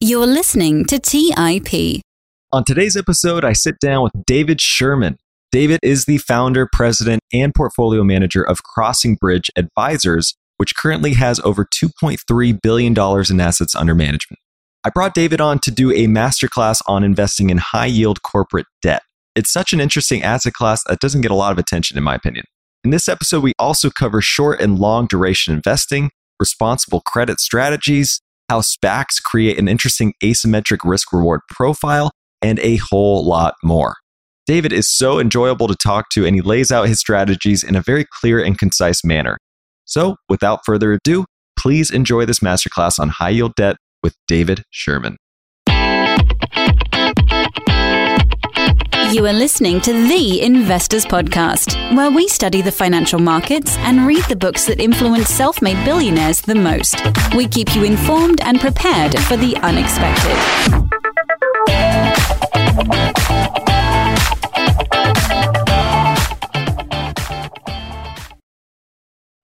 You're listening to TIP. On today's episode, I sit down with David Sherman. David is the founder, president, and portfolio manager of CrossingBridge Advisors, which currently has over $2.3 billion in assets under management. I brought David on to do a masterclass on investing in high yield corporate debt. It's such an interesting asset class that doesn't get a lot of attention, in my opinion. In this episode, we also cover short and long duration investing, responsible credit strategies, how SPACs create an interesting asymmetric risk reward profile, and a whole lot more. David is so enjoyable to talk to, and he lays out his strategies in a very clear and concise manner. So, without further ado, please enjoy this masterclass on high yield debt with David Sherman. You are listening to The Investors Podcast, where we study the financial markets and read the books that influence self made billionaires the most. We keep you informed and prepared for the unexpected.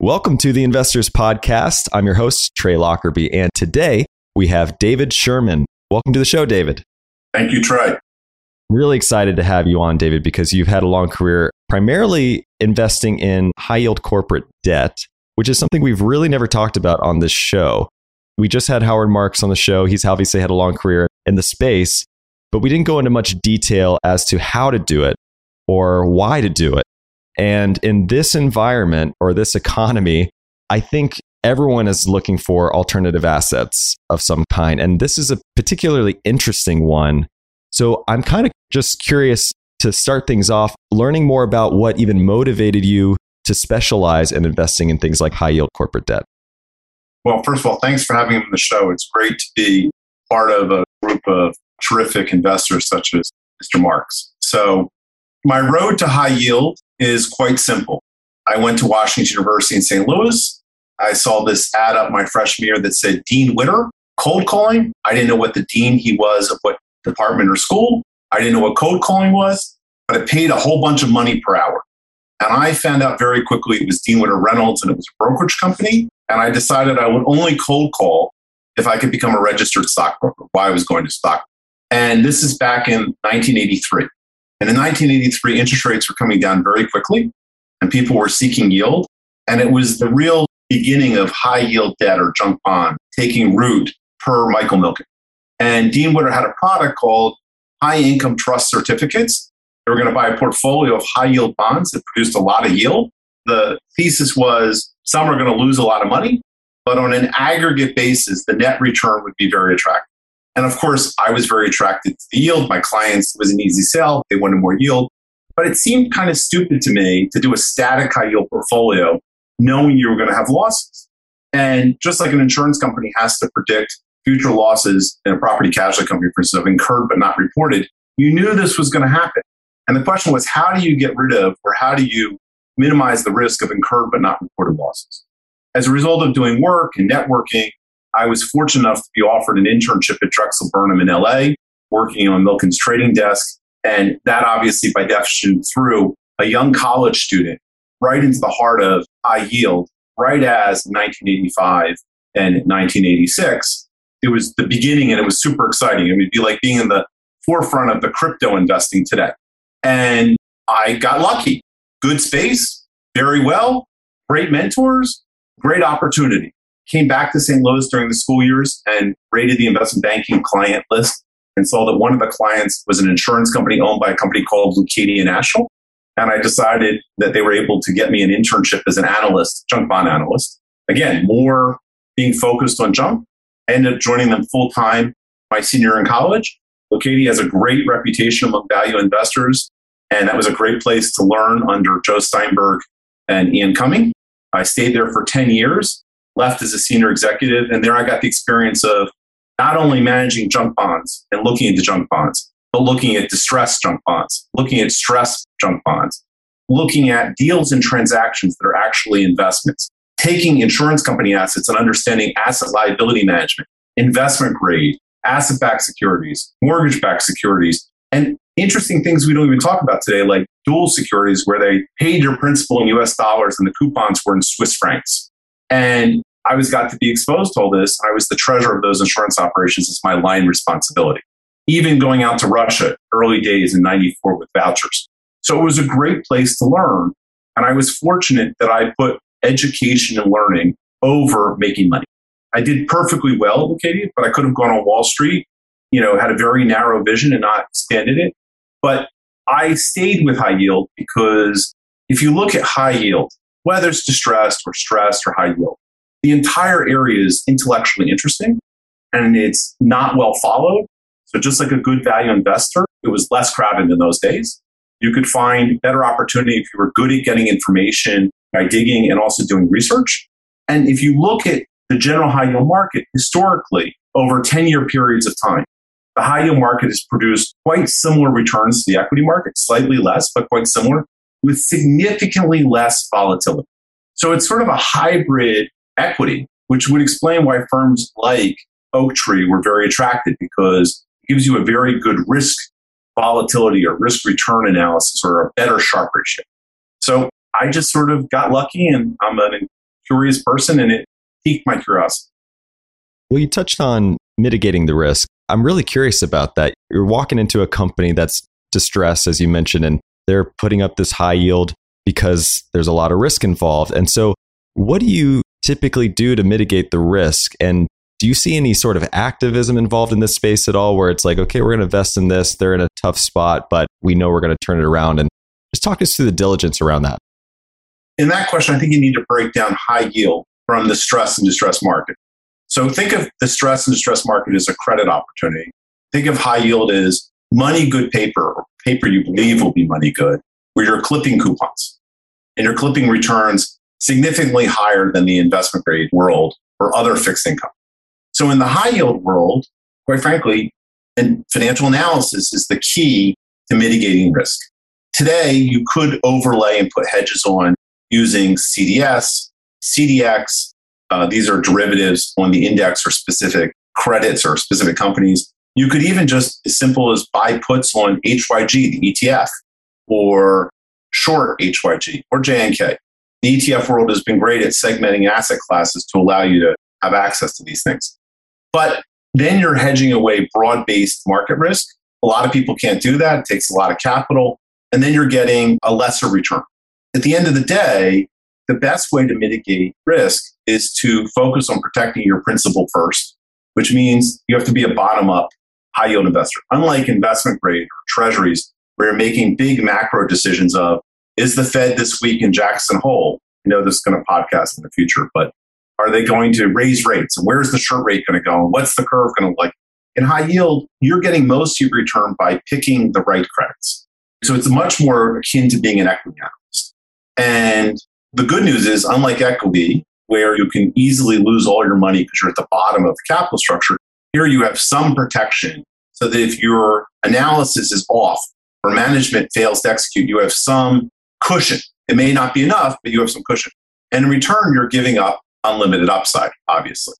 Welcome to the Investors Podcast. I'm your host, Trey Lockerbie, and today we have David Sherman. Welcome to the show, David. Thank you, Trey. Really excited to have you on, David, because you've had a long career primarily investing in high yield corporate debt, which is something we've really never talked about on this show. We just had Howard Marks on the show. He's obviously had a long career in the space, but we didn't go into much detail as to how to do it or why to do it. And in this environment or this economy, I think everyone is looking for alternative assets of some kind. And this is a particularly interesting one. So I'm kind of just curious to start things off, learning more about what even motivated you to specialize in investing in things like high yield corporate debt. Well, first of all, thanks for having me on the show. It's great to be part of a group of terrific investors such as Mr. Marks. So, my road to high yield is quite simple. I went to Washington University in St. Louis. I saw this ad up my freshman year that said Dean Witter, cold calling. I didn't know what the dean he was of what department or school. I didn't know what cold calling was, but it paid a whole bunch of money per hour. And I found out very quickly it was Dean Witter Reynolds and it was a brokerage company. And I decided I would only cold call if I could become a registered stockbroker, why I was going to stock. And this is back in 1983. And in 1983, interest rates were coming down very quickly and people were seeking yield. And it was the real beginning of high yield debt or junk bond taking root per Michael Milken. And Dean Witter had a product called high income trust certificates. They were going to buy a portfolio of high yield bonds that produced a lot of yield. The thesis was some are going to lose a lot of money, but on an aggregate basis, the net return would be very attractive. And of course, I was very attracted to the yield. My clients was an easy sell. They wanted more yield. But it seemed kind of stupid to me to do a static high yield portfolio knowing you were going to have losses. And just like an insurance company has to predict future losses in a property casualty company, for instance, of incurred but not reported, you knew this was going to happen. And the question was, how do you get rid of or how do you minimize the risk of incurred but not reported losses? As a result of doing work and networking, I was fortunate enough to be offered an internship at Drexel Burnham in LA, working on Milken's trading desk. And that obviously, by definition, threw a young college student right into the heart of high yield, right as 1985 and 1986 it was the beginning and it was super exciting. It'd be like being in the forefront of the crypto investing today. And I got lucky. Good space, very well, great mentors, great opportunity. Came back to St. Louis during the school years and rated the investment banking client list and saw that one of the clients was an insurance company owned by a company called Leucadia National. And I decided that they were able to get me an internship as an analyst, junk bond analyst. Again, more being focused on junk I ended up joining them full time my senior year in college. Leucadia has a great reputation among value investors, and that was a great place to learn under Joe Steinberg and Ian Cumming. I stayed there for 10 years, left as a senior executive, and there I got the experience of not only managing junk bonds and looking into junk bonds, but looking at distressed junk bonds, looking at stress junk bonds, looking at deals and transactions that are actually investments, taking insurance company assets and understanding asset liability management, investment grade, asset backed securities, mortgage backed securities, and interesting things we don't even talk about today, like dual securities, where they paid your principal in US dollars and the coupons were in Swiss francs. And I was got to be exposed to all this. I was the treasurer of those insurance operations. It's my line responsibility. Even going out to Russia early days in 94 with vouchers. So it was a great place to learn. And I was fortunate that I put education and learning over making money. I did perfectly well at but I could have gone on Wall Street, you know, had a very narrow vision and not expanded it. But I stayed with high yield because if you look at high yield, whether it's distressed or stressed or high yield, the entire area is intellectually interesting and it's not well followed. So just like a good value investor, it was less crowded in those days. You could find better opportunity if you were good at getting information by digging and also doing research. And if you look at the general high yield market historically over 10 year periods of time, the high yield market has produced quite similar returns to the equity market, slightly less, but quite similar, with significantly less volatility. So it's sort of a hybrid equity, which would explain why firms like Oaktree were very attracted because it gives you a very good risk volatility or risk return analysis or a better Sharpe ratio. So I just sort of got lucky and I'm a curious person and it piqued my curiosity. Well, you touched on mitigating the risk. I'm really curious about that. You're walking into a company that's distressed, as you mentioned, and they're putting up this high yield because there's a lot of risk involved. And so, what do you typically do to mitigate the risk? And do you see any sort of activism involved in this space at all where it's like, okay, we're going to invest in this, they're in a tough spot, but we know we're going to turn it around? And just talk us through the diligence around that. In that question, I think you need to break down high yield from the stress and distress market. So think of the stress and distress market as a credit opportunity. Think of high yield as money good paper or paper you believe will be money good, where you're clipping coupons and you're clipping returns significantly higher than the investment grade world or other fixed income. So in the high yield world, quite frankly, and financial analysis is the key to mitigating risk. Today, you could overlay and put hedges on using CDS, CDX. Uh, these are derivatives on the index for specific credits or specific companies. You could even just as simple as buy puts on HYG, the ETF, or short HYG or JNK. The ETF world has been great at segmenting asset classes to allow you to have access to these things. But then you're hedging away broad based market risk. A lot of people can't do that. It takes a lot of capital. And then you're getting a lesser return. At the end of the day, the best way to mitigate risk is to focus on protecting your principal first, which means you have to be a bottom up high yield investor. Unlike investment grade or treasuries, where you're making big macro decisions of is the Fed this week in Jackson Hole? I know this is going to podcast in the future, but are they going to raise rates? Where's the short rate going to go? And what's the curve going to look like? In high yield, you're getting most of your return by picking the right credits. So it's much more akin to being an equity analyst. And the good news is, unlike equity, where you can easily lose all your money because you're at the bottom of the capital structure, here you have some protection so that if your analysis is off or management fails to execute, you have some cushion. It may not be enough, but you have some cushion. And in return, you're giving up unlimited upside, obviously.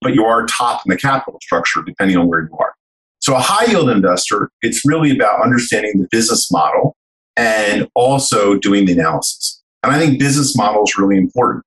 But you are top in the capital structure depending on where you are. So a high yield investor, it's really about understanding the business model and also doing the analysis. And I think business model is really important.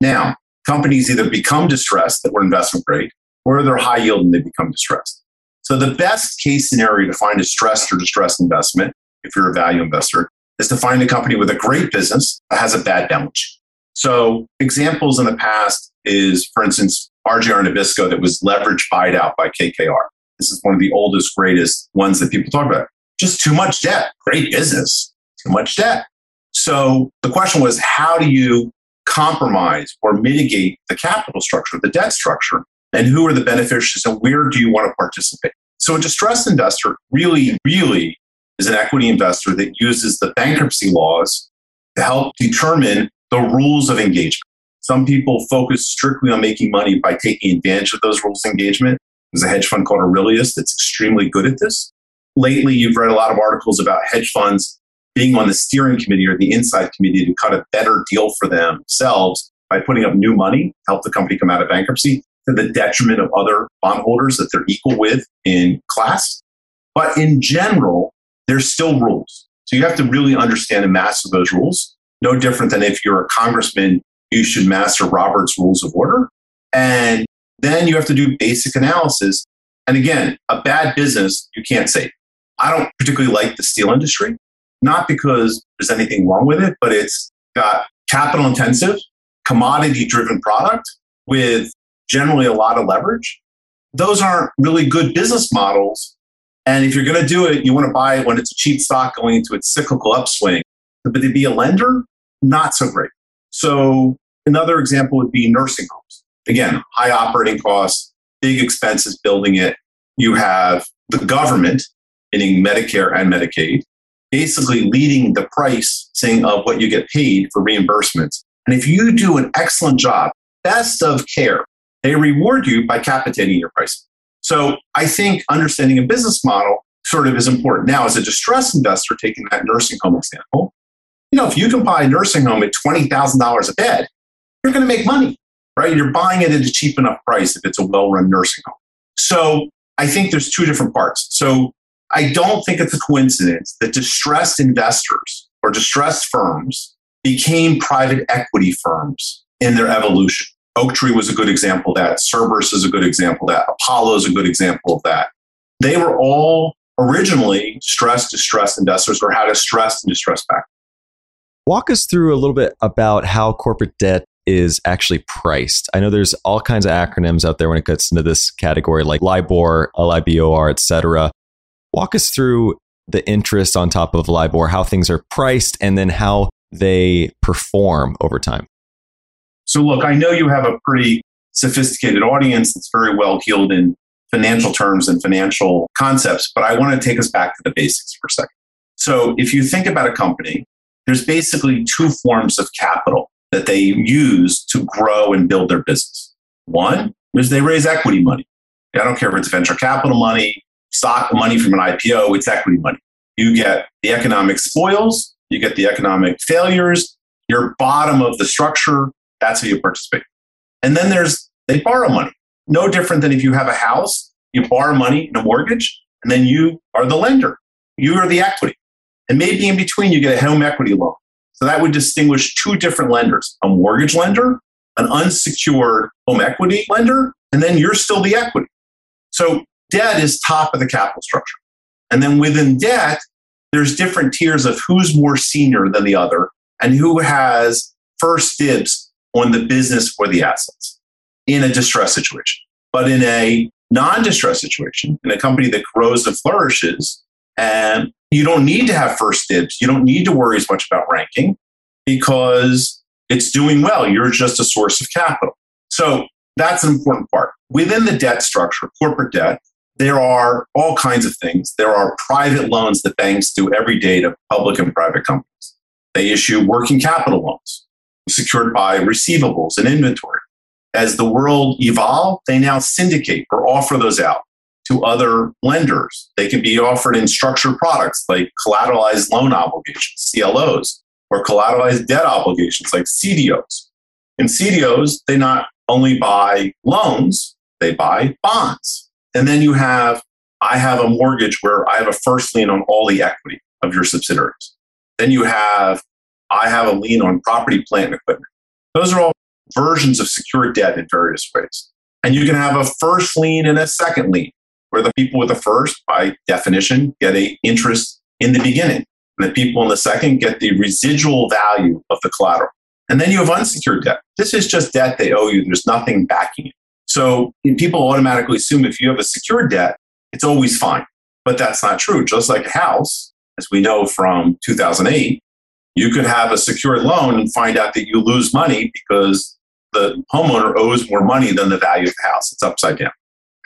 Now, companies either become distressed that were investment grade or they're high yield and they become distressed. So the best case scenario to find a stressed or distressed investment, if you're a value investor, is to find a company with a great business that has a bad balance sheet. So examples in the past is, for instance, RJR Nabisco that was leveraged buyed out by KKR. This is one of the oldest, greatest ones that people talk about. Just too much debt. Great business. Too much debt. So the question was, how do you compromise or mitigate the capital structure, the debt structure, and who are the beneficiaries and where do you want to participate? So a distressed investor really, really is an equity investor that uses the bankruptcy laws to help determine the rules of engagement. Some people focus strictly on making money by taking advantage of those rules of engagement. There's a hedge fund called Aurelius that's extremely good at this. Lately, you've read a lot of articles about hedge funds being on the steering committee or the inside committee to cut a better deal for themselves by putting up new money, help the company come out of bankruptcy to the detriment of other bondholders that they're equal with in class. But in general, there's still rules. So you have to really understand and master those rules. No different than if you're a congressman you should master Robert's rules of order. And then you have to do basic analysis. And again, a bad business, you can't save. I don't particularly like the steel industry, not because there's anything wrong with it, but it's got capital intensive, commodity driven product with generally a lot of leverage. Those aren't really good business models. And if you're going to do it, you want to buy it when it's a cheap stock going into its cyclical upswing. But to be a lender, not so great. So another example would be nursing homes. Again, high operating costs, big expenses building it. You have the government, meaning Medicare and Medicaid, basically leading the pricing of what you get paid for reimbursements. And if you do an excellent job, best of care, they reward you by capitating your price. So I think understanding a business model sort of is important. Now, as a distressed investor, taking that nursing home example, you know, if you can buy a nursing home at $20,000 a bed, you're going to make money, right? You're buying it at a cheap enough price if it's a well run nursing home. So I think there's two different parts. So I don't think it's a coincidence that distressed investors or distressed firms became private equity firms in their evolution. Oaktree was a good example of that. Cerberus is a good example of that. Apollo is a good example of that. They were all originally stressed, distressed investors or had a stressed and distressed back. Walk us through a little bit about how corporate debt is actually priced. I know there's all kinds of acronyms out there when it gets into this category, like LIBOR, LIBOR, et cetera. Walk us through the interest on top of LIBOR, how things are priced, and then how they perform over time. So, look, I know you have a pretty sophisticated audience that's very well heeled in financial terms and financial concepts, but I want to take us back to the basics for a second. So, if you think about a company, there's basically two forms of capital that they use to grow and build their business. One is they raise equity money. I don't care if it's venture capital money, stock money from an IPO, it's equity money. You get the economic spoils, you get the economic failures, your bottom of the structure that's how you participate. And then there's, they borrow money. No different than if you have a house, you borrow money in a mortgage, and then you are the lender. You are the equity. And maybe in between, you get a home equity loan. So that would distinguish two different lenders a mortgage lender, an unsecured home equity lender, and then you're still the equity. So debt is top of the capital structure. And then within debt, there's different tiers of who's more senior than the other and who has first dibs on the business or the assets in a distress situation. But in a non distress situation, in a company that grows and flourishes, and you don't need to have first dibs, you don't need to worry as much about ranking because it's doing well. You're just a source of capital. So that's an important part. Within the debt structure, corporate debt, there are all kinds of things. There are private loans that banks do every day to public and private companies. They issue working capital loans secured by receivables and inventory. As the world evolved, they now syndicate or offer those out to other lenders. They can be offered in structured products like collateralized loan obligations, CLOs, or collateralized debt obligations like CDOs. In CDOs, they not only buy loans, they buy bonds. And then you have, I have a mortgage where I have a first lien on all the equity of your subsidiaries. Then you have I have a lien on property, plant, and equipment. Those are all versions of secured debt in various ways. And you can have a first lien and a second lien, where the people with the first, by definition, get a interest in the beginning. And the people in the second get the residual value of the collateral. And then you have unsecured debt. This is just debt they owe you. There's nothing backing it. So people automatically assume if you have a secured debt, it's always fine. But that's not true. Just like a house, as we know from 2008, you could have a secured loan and find out that you lose money because the homeowner owes more money than the value of the house. It's upside down.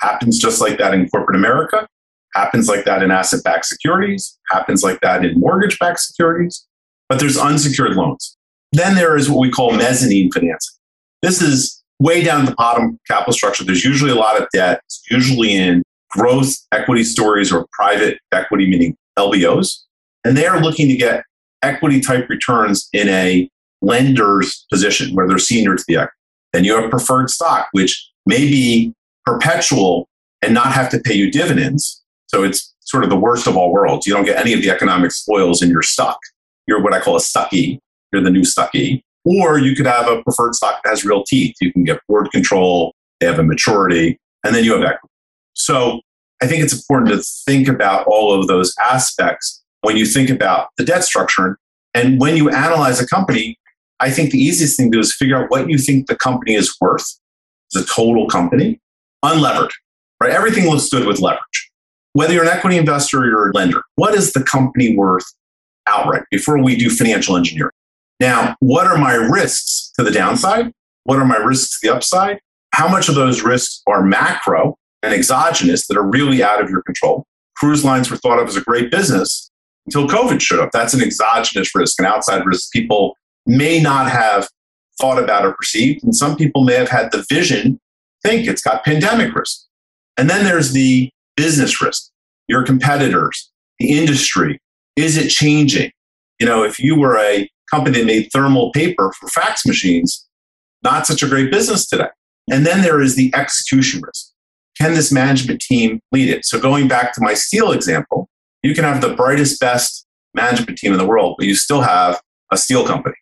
Happens just like that in corporate America, happens like that in asset backed securities, happens like that in mortgage backed securities, but there's unsecured loans. Then there is what we call mezzanine financing. This is way down the bottom capital structure. There's usually a lot of debt, it's usually in growth equity stories or private equity, meaning LBOs. And they are looking to get equity type returns in a lender's position where they're senior to the equity. Then you have preferred stock, which may be perpetual and not have to pay you dividends. So it's sort of the worst of all worlds. You don't get any of the economic spoils and you're stuck. You're what I call a stucky. You're the new stucky. Or you could have a preferred stock that has real teeth. You can get board control, they have a maturity, and then you have equity. So I think it's important to think about all of those aspects when you think about the debt structure. And when you analyze a company, I think the easiest thing to do is figure out what you think the company is worth, the total company, unlevered, right? Everything looks good with leverage. Whether you're an equity investor or you're a lender, what is the company worth outright before we do financial engineering? Now, what are my risks to the downside? What are my risks to the upside? How much of those risks are macro and exogenous that are really out of your control? Cruise lines were thought of as a great business until COVID showed up. That's an exogenous risk, an outside risk people may not have thought about or perceived. And some people may have had the vision, think it's got pandemic risk. And then there's the business risk, your competitors, the industry. Is it changing? You know, if you were a company that made thermal paper for fax machines, not such a great business today. And then there is the execution risk. Can this management team lead it? So going back to my steel example, you can have the brightest, best management team in the world, but you still have a steel company.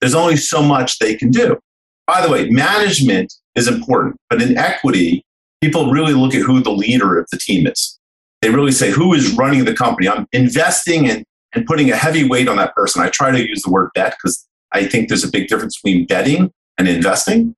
There's only so much they can do. By the way, management is important, but in equity, people really look at who the leader of the team is. They really say, who is running the company? I'm investing in and putting a heavy weight on that person. I try to use the word bet because I think there's a big difference between betting and investing.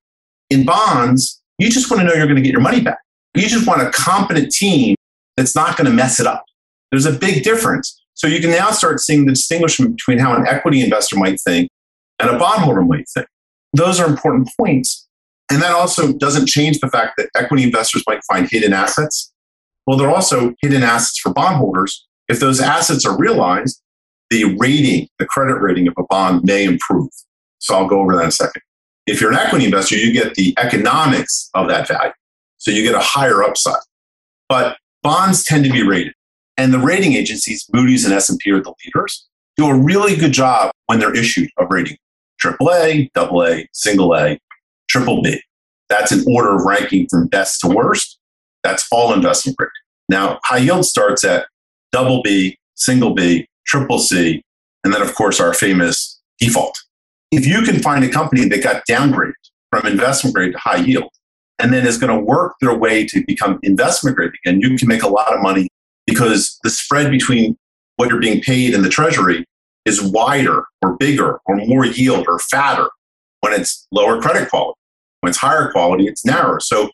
In bonds, you just want to know you're going to get your money back. You just want a competent team that's not going to mess it up. There's a big difference. So you can now start seeing the distinguishment between how an equity investor might think and a bondholder might think. Those are important points. And that also doesn't change the fact that equity investors might find hidden assets. Well, they're also hidden assets for bondholders. If those assets are realized, the rating, the credit rating of a bond may improve. So I'll go over that in a second. If you're an equity investor, you get the economics of that value. So you get a higher upside. But bonds tend to be rated. And the rating agencies, Moody's and S&P are the leaders, do a really good job when they're issued of rating. AAA, AA, single A, triple B. That's an order of ranking from best to worst. That's all investment grade. Now, high yield starts at double B, single B, triple C, and then, of course, our famous default. If you can find a company that got downgraded from investment grade to high yield and then is going to work their way to become investment grade again, you can make a lot of money because the spread between what you're being paid in the treasury is wider or bigger or more yield or fatter when it's lower credit quality. When it's higher quality, it's narrower. So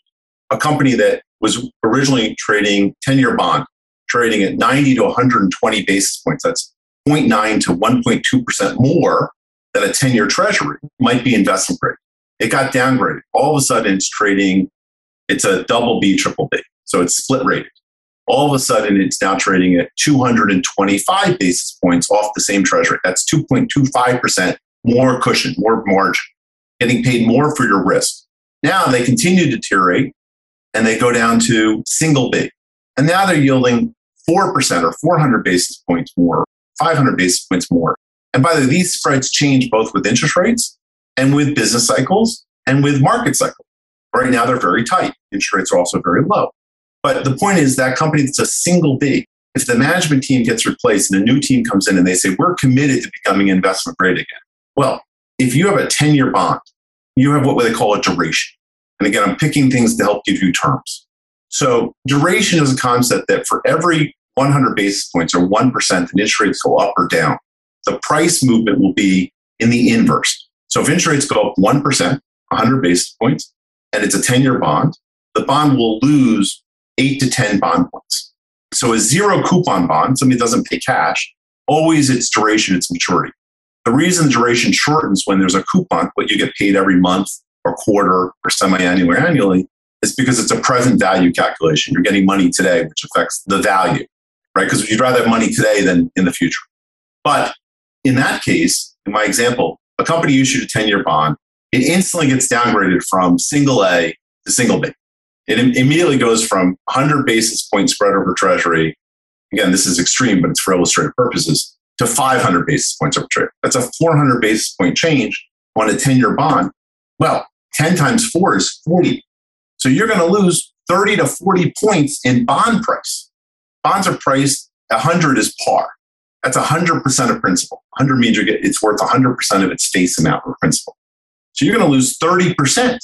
a company that was originally trading 10 year bond, trading at 90 to 120 basis points, that's 0.9 to 1.2% more than a 10 year treasury, might be investment grade. It got downgraded. All of a sudden, it's trading, it's a double B, triple B. So it's split rated. All of a sudden, it's now trading at 225 basis points off the same treasury. That's 2.25% more cushion, more margin getting paid more for your risk. Now they continue to deteriorate and they go down to single B. And now they're yielding 4% or 400 basis points more, 500 basis points more. And by the way, these spreads change both with interest rates and with business cycles and with market cycles. Right now, they're very tight. Interest rates are also very low. But the point is that company that's a single B, if the management team gets replaced and a new team comes in and they say, we're committed to becoming investment grade again. Well, if you have a 10 year bond, you have what they call a duration. And again, I'm picking things to help give you terms. So duration is a concept that for every 100 basis points or 1% the interest rates go up or down, the price movement will be in the inverse. So if interest rates go up 1%, 100 basis points, and it's a 10 year bond, the bond will lose 8 to 10 bond points. So a zero coupon bond, somebody doesn't pay cash, always its duration, its maturity. The reason duration shortens when there's a coupon, what you get paid every month or quarter or semi-annual or annually, is because it's a present value calculation. You're getting money today, which affects the value, right? Because you'd rather have money today than in the future. But in that case, in my example, a company issued a 10 year bond, it instantly gets downgraded from single A to single B. It immediately goes from 100 basis point spread over treasury. Again, this is extreme, but it's for illustrative purposes to 500 basis points over trade. That's a 400 basis point change on a 10 year bond. Well, 10 times four is 40. So you're going to lose 30 to 40 points in bond price. Bonds are priced 100 is par. That's 100% of principal. 100 means you get, it's worth 100% of its face amount of principal. So you're going to lose 30%.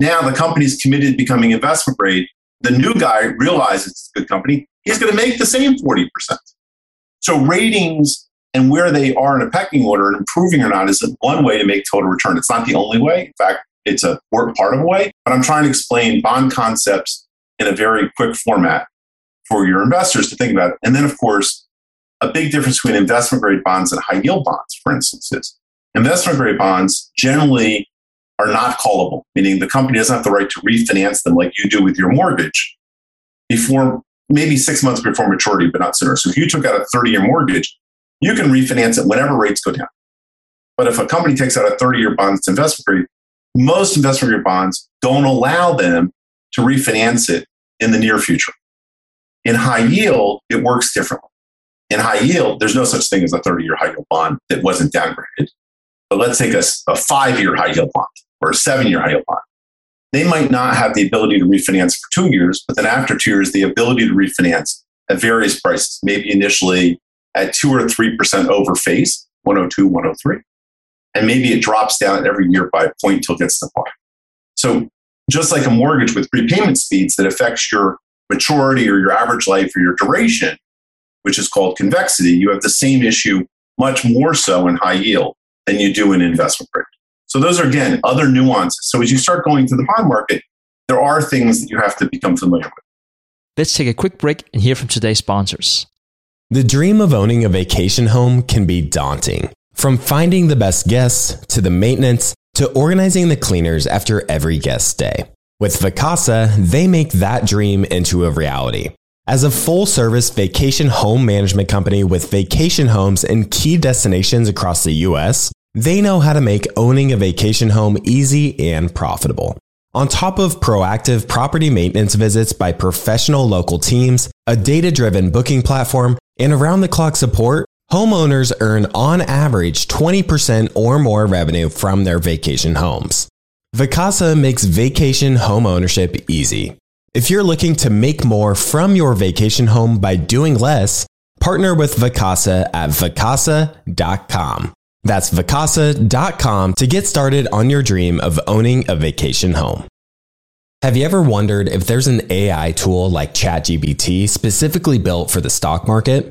Now the company's committed to becoming investment grade. The new guy realizes it's a good company. He's going to make the same 40%. So ratings and where they are in a pecking order and improving or not is one way to make total return. It's not the only way. In fact, it's a part of a way, but I'm trying to explain bond concepts in a very quick format for your investors to think about. And then, of course, a big difference between investment grade bonds and high yield bonds, for instance, is investment grade bonds generally are not callable, meaning the company doesn't have the right to refinance them like you do with your mortgage before maybe six months before maturity, but not sooner. So if you took out a 30 year mortgage, you can refinance it whenever rates go down. But if a company takes out a 30 year bond that's investment grade, most investment grade bonds don't allow them to refinance it in the near future. In high yield, it works differently. In high yield, there's no such thing as a 30 year high yield bond that wasn't downgraded. But let's take a, a five year high yield bond or a seven year high yield bond. They might not have the ability to refinance for two years, but then after two years, the ability to refinance at various prices, maybe initially at two or 3% over face, 102, 103. And maybe it drops down every year by a point till it gets to par. So just like a mortgage with prepayment speeds that affects your maturity or your average life or your duration, which is called convexity, you have the same issue much more so in high yield than you do in investment grade. So those are again other nuances. So as you start going to the bond market, there are things that you have to become familiar with. Let's take a quick break and hear from today's sponsors. The dream of owning a vacation home can be daunting. From finding the best guests to the maintenance to organizing the cleaners after every guest stay. With Vacasa, they make that dream into a reality. As a full service vacation home management company with vacation homes in key destinations across the US, they know how to make owning a vacation home easy and profitable. On top of proactive property maintenance visits by professional local teams, a data driven booking platform, and around the clock support, homeowners earn on average 20% or more revenue from their vacation homes. Vacasa makes vacation home ownership easy. If you're looking to make more from your vacation home by doing less, partner with Vacasa at vacasa.com. That's vacasa.com to get started on your dream of owning a vacation home. Have you ever wondered if there's an AI tool like ChatGPT specifically built for the stock market?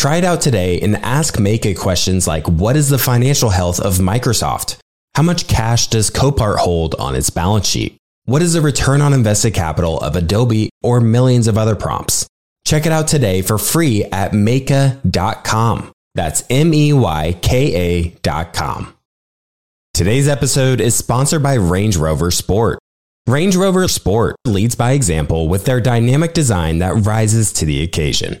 Try it out today and ask Meyka questions like What is the financial health of Microsoft? How much cash does Copart hold on its balance sheet? What is the return on invested capital of Adobe or millions of other prompts? Check it out today for free at Meyka.com. That's M E Y K A.com. Today's episode is sponsored by Range Rover Sport. Range Rover Sport leads by example with their dynamic design that rises to the occasion.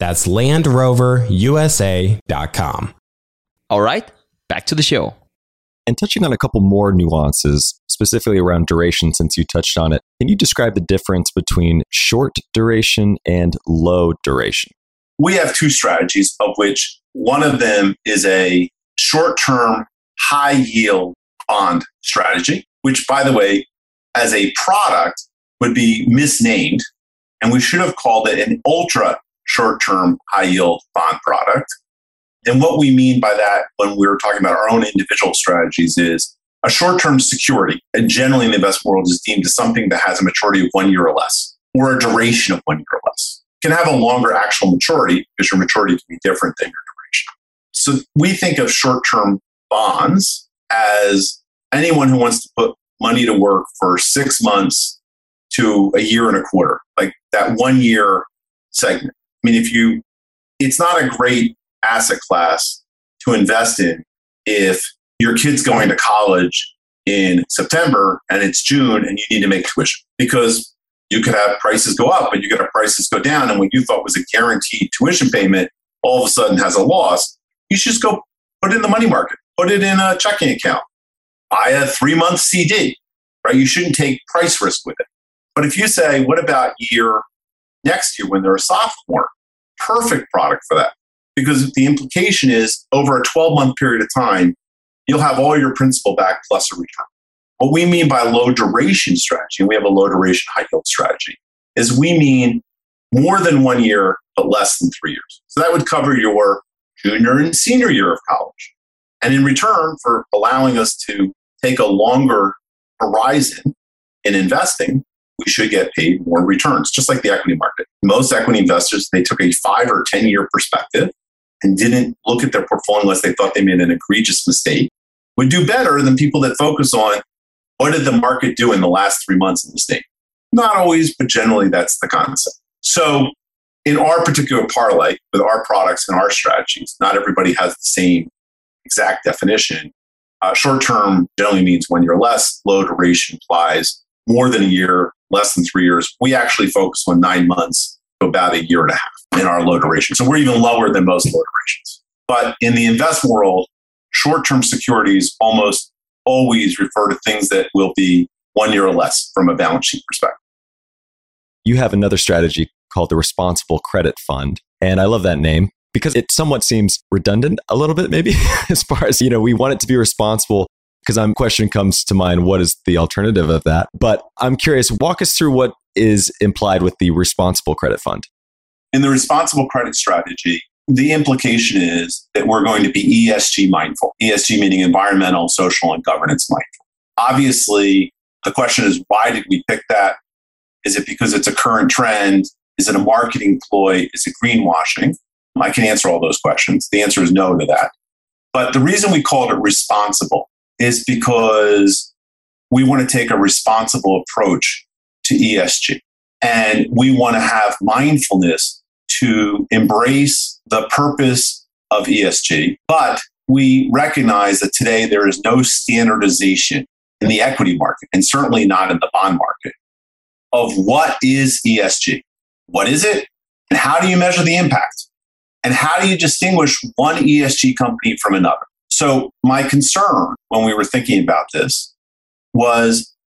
That's LandRoverUSA.com. All right, back to the show. And touching on a couple more nuances, specifically around duration, since you touched on it, can you describe the difference between short duration and low duration? we have two strategies, of which one of them is a short term, high yield bond strategy, which, by the way, as a product would be misnamed And we should have called it an ultra short term high yield bond product. And what we mean by that when we're talking about our own individual strategies is a short term security, and generally in the investment world, is deemed as something that has a maturity of one year or less, or a duration of one year or less. It can have a longer actual maturity because your maturity can be different than your duration. So we think of short term bonds as anyone who wants to put money to work for six months to a year and a quarter, like that one year segment. I mean, if you, it's not a great asset class to invest in if your kid's going to college in September and it's June and you need to make tuition because you could have prices go up and you could have prices go down. And what you thought was a guaranteed tuition payment all of a sudden has a loss. You should just go put it in the money market, put it in a checking account, buy a three month CD, right? You shouldn't take price risk with it. But if you say, what about year next year when they're a sophomore? Perfect product for that. Because the implication is over a 12 month period of time, you'll have all your principal back plus a return. What we mean by low duration strategy, and we have a low duration high yield strategy, is we mean more than one year, but less than three years. So that would cover your junior and senior year of college. And in return for allowing us to take a longer horizon in investing, we should get paid more returns, just like the equity market. Most equity investors, they took a five or 10 year perspective and didn't look at their portfolio unless they thought they made an egregious mistake, would do better than people that focus on what did the market do in the last three months in the state. Not always, but generally that's the concept. So in our particular parlay with our products and our strategies, not everybody has the same exact definition. Uh, short term generally means one year less. Low duration implies more than a year, less than three years. We actually focus on nine months to about a year and a half in our low duration. So we're even lower than most low durations. But in the investment world, short term securities almost always refer to things that will be one year or less from a balance sheet perspective. You have another strategy called the Responsible Credit Fund. And I love that name because it somewhat seems redundant a little bit, maybe, as far as, you know, we want it to be responsible because I'm question comes to mind what is the alternative of that? But i'm curious walk us through what is implied with the responsible credit fund. In the responsible credit strategy the implication is that we're going to be esg mindful. Esg meaning environmental social and governance mindful. Obviously the question is why did we pick that? Is it because it's a current trend? Is it a marketing ploy? Is it greenwashing? I can answer all those questions. The answer is no to that. But the reason we called it responsible is because we want to take a responsible approach to ESG. And we want to have mindfulness to embrace the purpose of ESG. But we recognize that today there is no standardization in the equity market, and certainly not in the bond market, of what is ESG. What is it? And how do you measure the impact? And how do you distinguish one ESG company from another? So, my concern when we were thinking about this was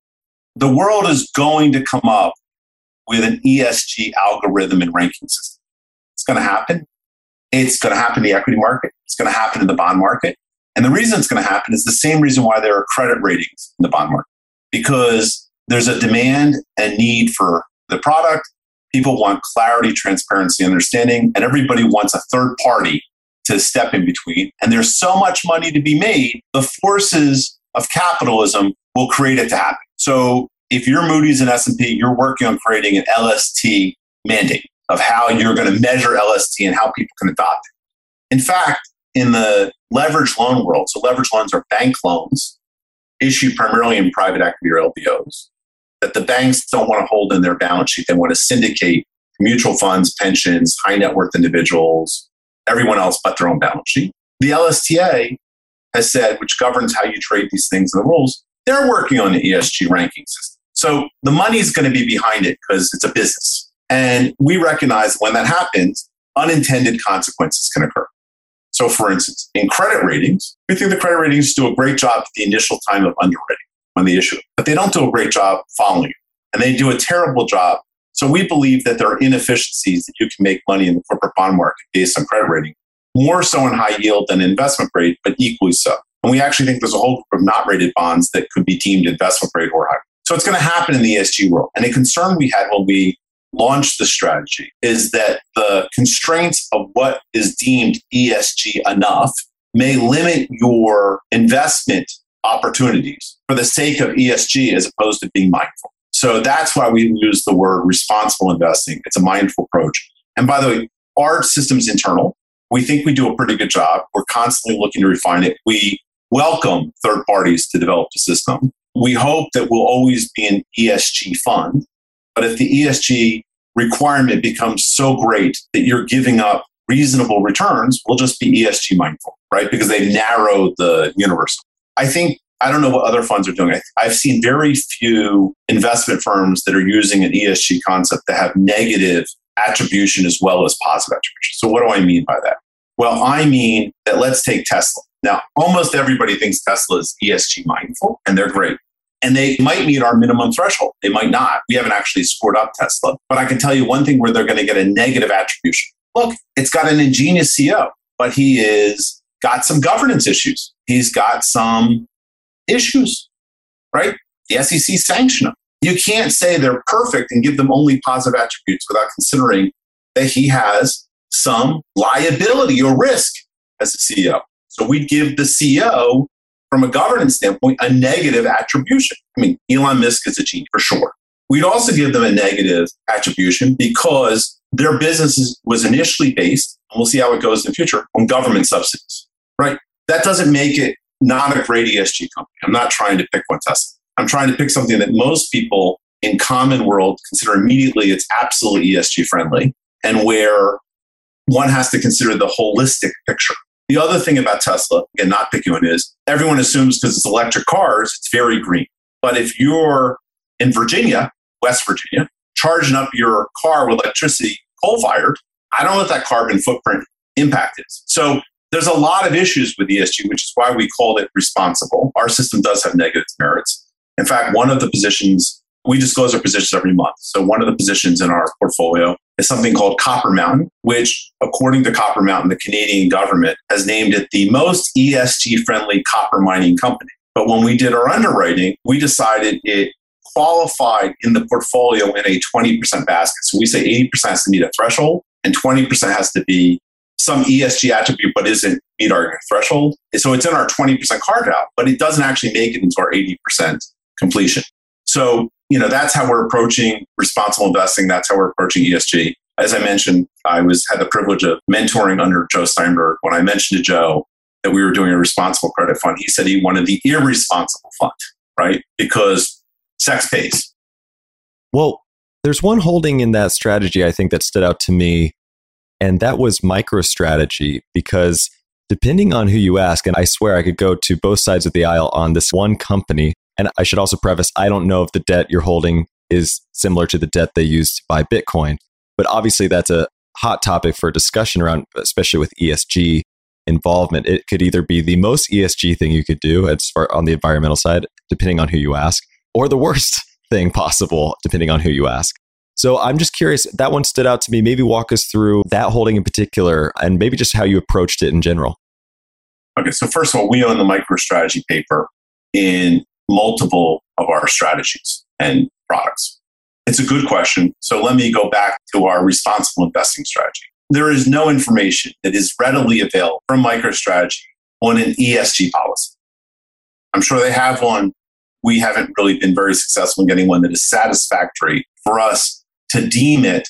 the world is going to come up with an ESG algorithm and ranking system. It's going to happen. It's going to happen in the equity market. It's going to happen in the bond market. And the reason it's going to happen is the same reason why there are credit ratings in the bond market, because there's a demand and need for the product. People want clarity, transparency, understanding, and everybody wants a third party to step in between. And there's so much money to be made, the forces of capitalism will create it to happen. So if you're Moody's and S&P, you're working on creating an LST mandate of how you're going to measure LST and how people can adopt it. In fact, in the leverage loan world, so leverage loans are bank loans issued primarily in private equity or LBOs that the banks don't want to hold in their balance sheet. They want to syndicate mutual funds, pensions, high net worth individuals, everyone else but their own balance sheet. The LSTA has said, which governs how you trade these things and the rules, they're working on the ESG ranking system. So the money is going to be behind it because it's a business. And we recognize when that happens, unintended consequences can occur. So, for instance, in credit ratings, we think the credit ratings do a great job at the initial time of underwriting when they issue it, but they don't do a great job following it. And they do a terrible job so we believe that there are inefficiencies that you can make money in the corporate bond market based on credit rating, more so in high yield than investment grade, but equally so. And we actually think there's a whole group of not rated bonds that could be deemed investment grade or high. So it's going to happen in the ESG world. And a concern we had when we launched the strategy is that the constraints of what is deemed ESG enough may limit your investment opportunities for the sake of ESG as opposed to being mindful. So that's why we use the word responsible investing. It's a mindful approach. And by the way, our system's internal. We think we do a pretty good job. We're constantly looking to refine it. We welcome third parties to develop the system. We hope that we'll always be an ESG fund. But if the ESG requirement becomes so great that you're giving up reasonable returns, we'll just be ESG mindful, right? Because they've narrowed the universe. I think, I don't know what other funds are doing. I've seen very few investment firms that are using an ESG concept that have negative attribution as well as positive attribution. So, what do I mean by that? Well, I mean that let's take Tesla. Now, almost everybody thinks Tesla is ESG mindful, and they're great. And they might meet our minimum threshold. They might not. We haven't actually scored up Tesla. But I can tell you one thing where they're going to get a negative attribution. Look, it's got an ingenious CEO, but he is got some governance issues. He's got some issues, right? The SEC sanctioned him. You can't say they're perfect and give them only positive attributes without considering that he has some liability or risk as a CEO. So we'd give the CEO, from a governance standpoint, a negative attribution. I mean, Elon Musk is a genius for sure. We'd also give them a negative attribution because their business was initially based, and we'll see how it goes in the future, on government subsidies, right? That doesn't make it not a great ESG company. I'm not trying to pick one Tesla. I'm trying to pick something that most people in common world consider immediately it's absolutely ESG friendly and where one has to consider the holistic picture. The other thing about Tesla, again, not picking one, is everyone assumes because it's electric cars, it's very green. But if you're in Virginia, West Virginia, charging up your car with electricity coal fired, I don't know what that carbon footprint impact is. So there's a lot of issues with ESG, which is why we called it responsible. Our system does have negative merits. In fact, one of the positions, we disclose our positions every month. So one of the positions in our portfolio is something called Copper Mountain, which, according to Copper Mountain, the Canadian government has named it the most ESG friendly copper mining company. But when we did our underwriting, we decided it qualified in the portfolio in a 20% basket. So we say 80% has to meet a threshold and 20% has to be some ESG attribute, but isn't meet our threshold. So it's in our 20% carve out, but it doesn't actually make it into our 80% completion. So, you know, that's how we're approaching responsible investing. That's how we're approaching ESG. As I mentioned, I was had the privilege of mentoring under Joe Steinberg. When I mentioned to Joe that we were doing a responsible credit fund, he said he wanted the irresponsible fund, right? Because sex pays. Well, there's one holding in that strategy I think that stood out to me, and that was MicroStrategy because depending on who you ask, and I swear I could go to both sides of the aisle on this one company. And I should also preface I don't know if the debt you're holding is similar to the debt they used to buy Bitcoin. But obviously, that's a hot topic for discussion around, especially with ESG involvement. It could either be the most ESG thing you could do as far on the environmental side, depending on who you ask, or the worst thing possible, depending on who you ask. So I'm just curious, that one stood out to me. Maybe walk us through that holding in particular and maybe just how you approached it in general. Okay, so first of all, we own the MicroStrategy paper in multiple of our strategies and products. It's a good question. So let me go back to our responsible investing strategy. There is no information that is readily available from MicroStrategy on an ESG policy. I'm sure they have one. We haven't really been very successful in getting one that is satisfactory for us to deem it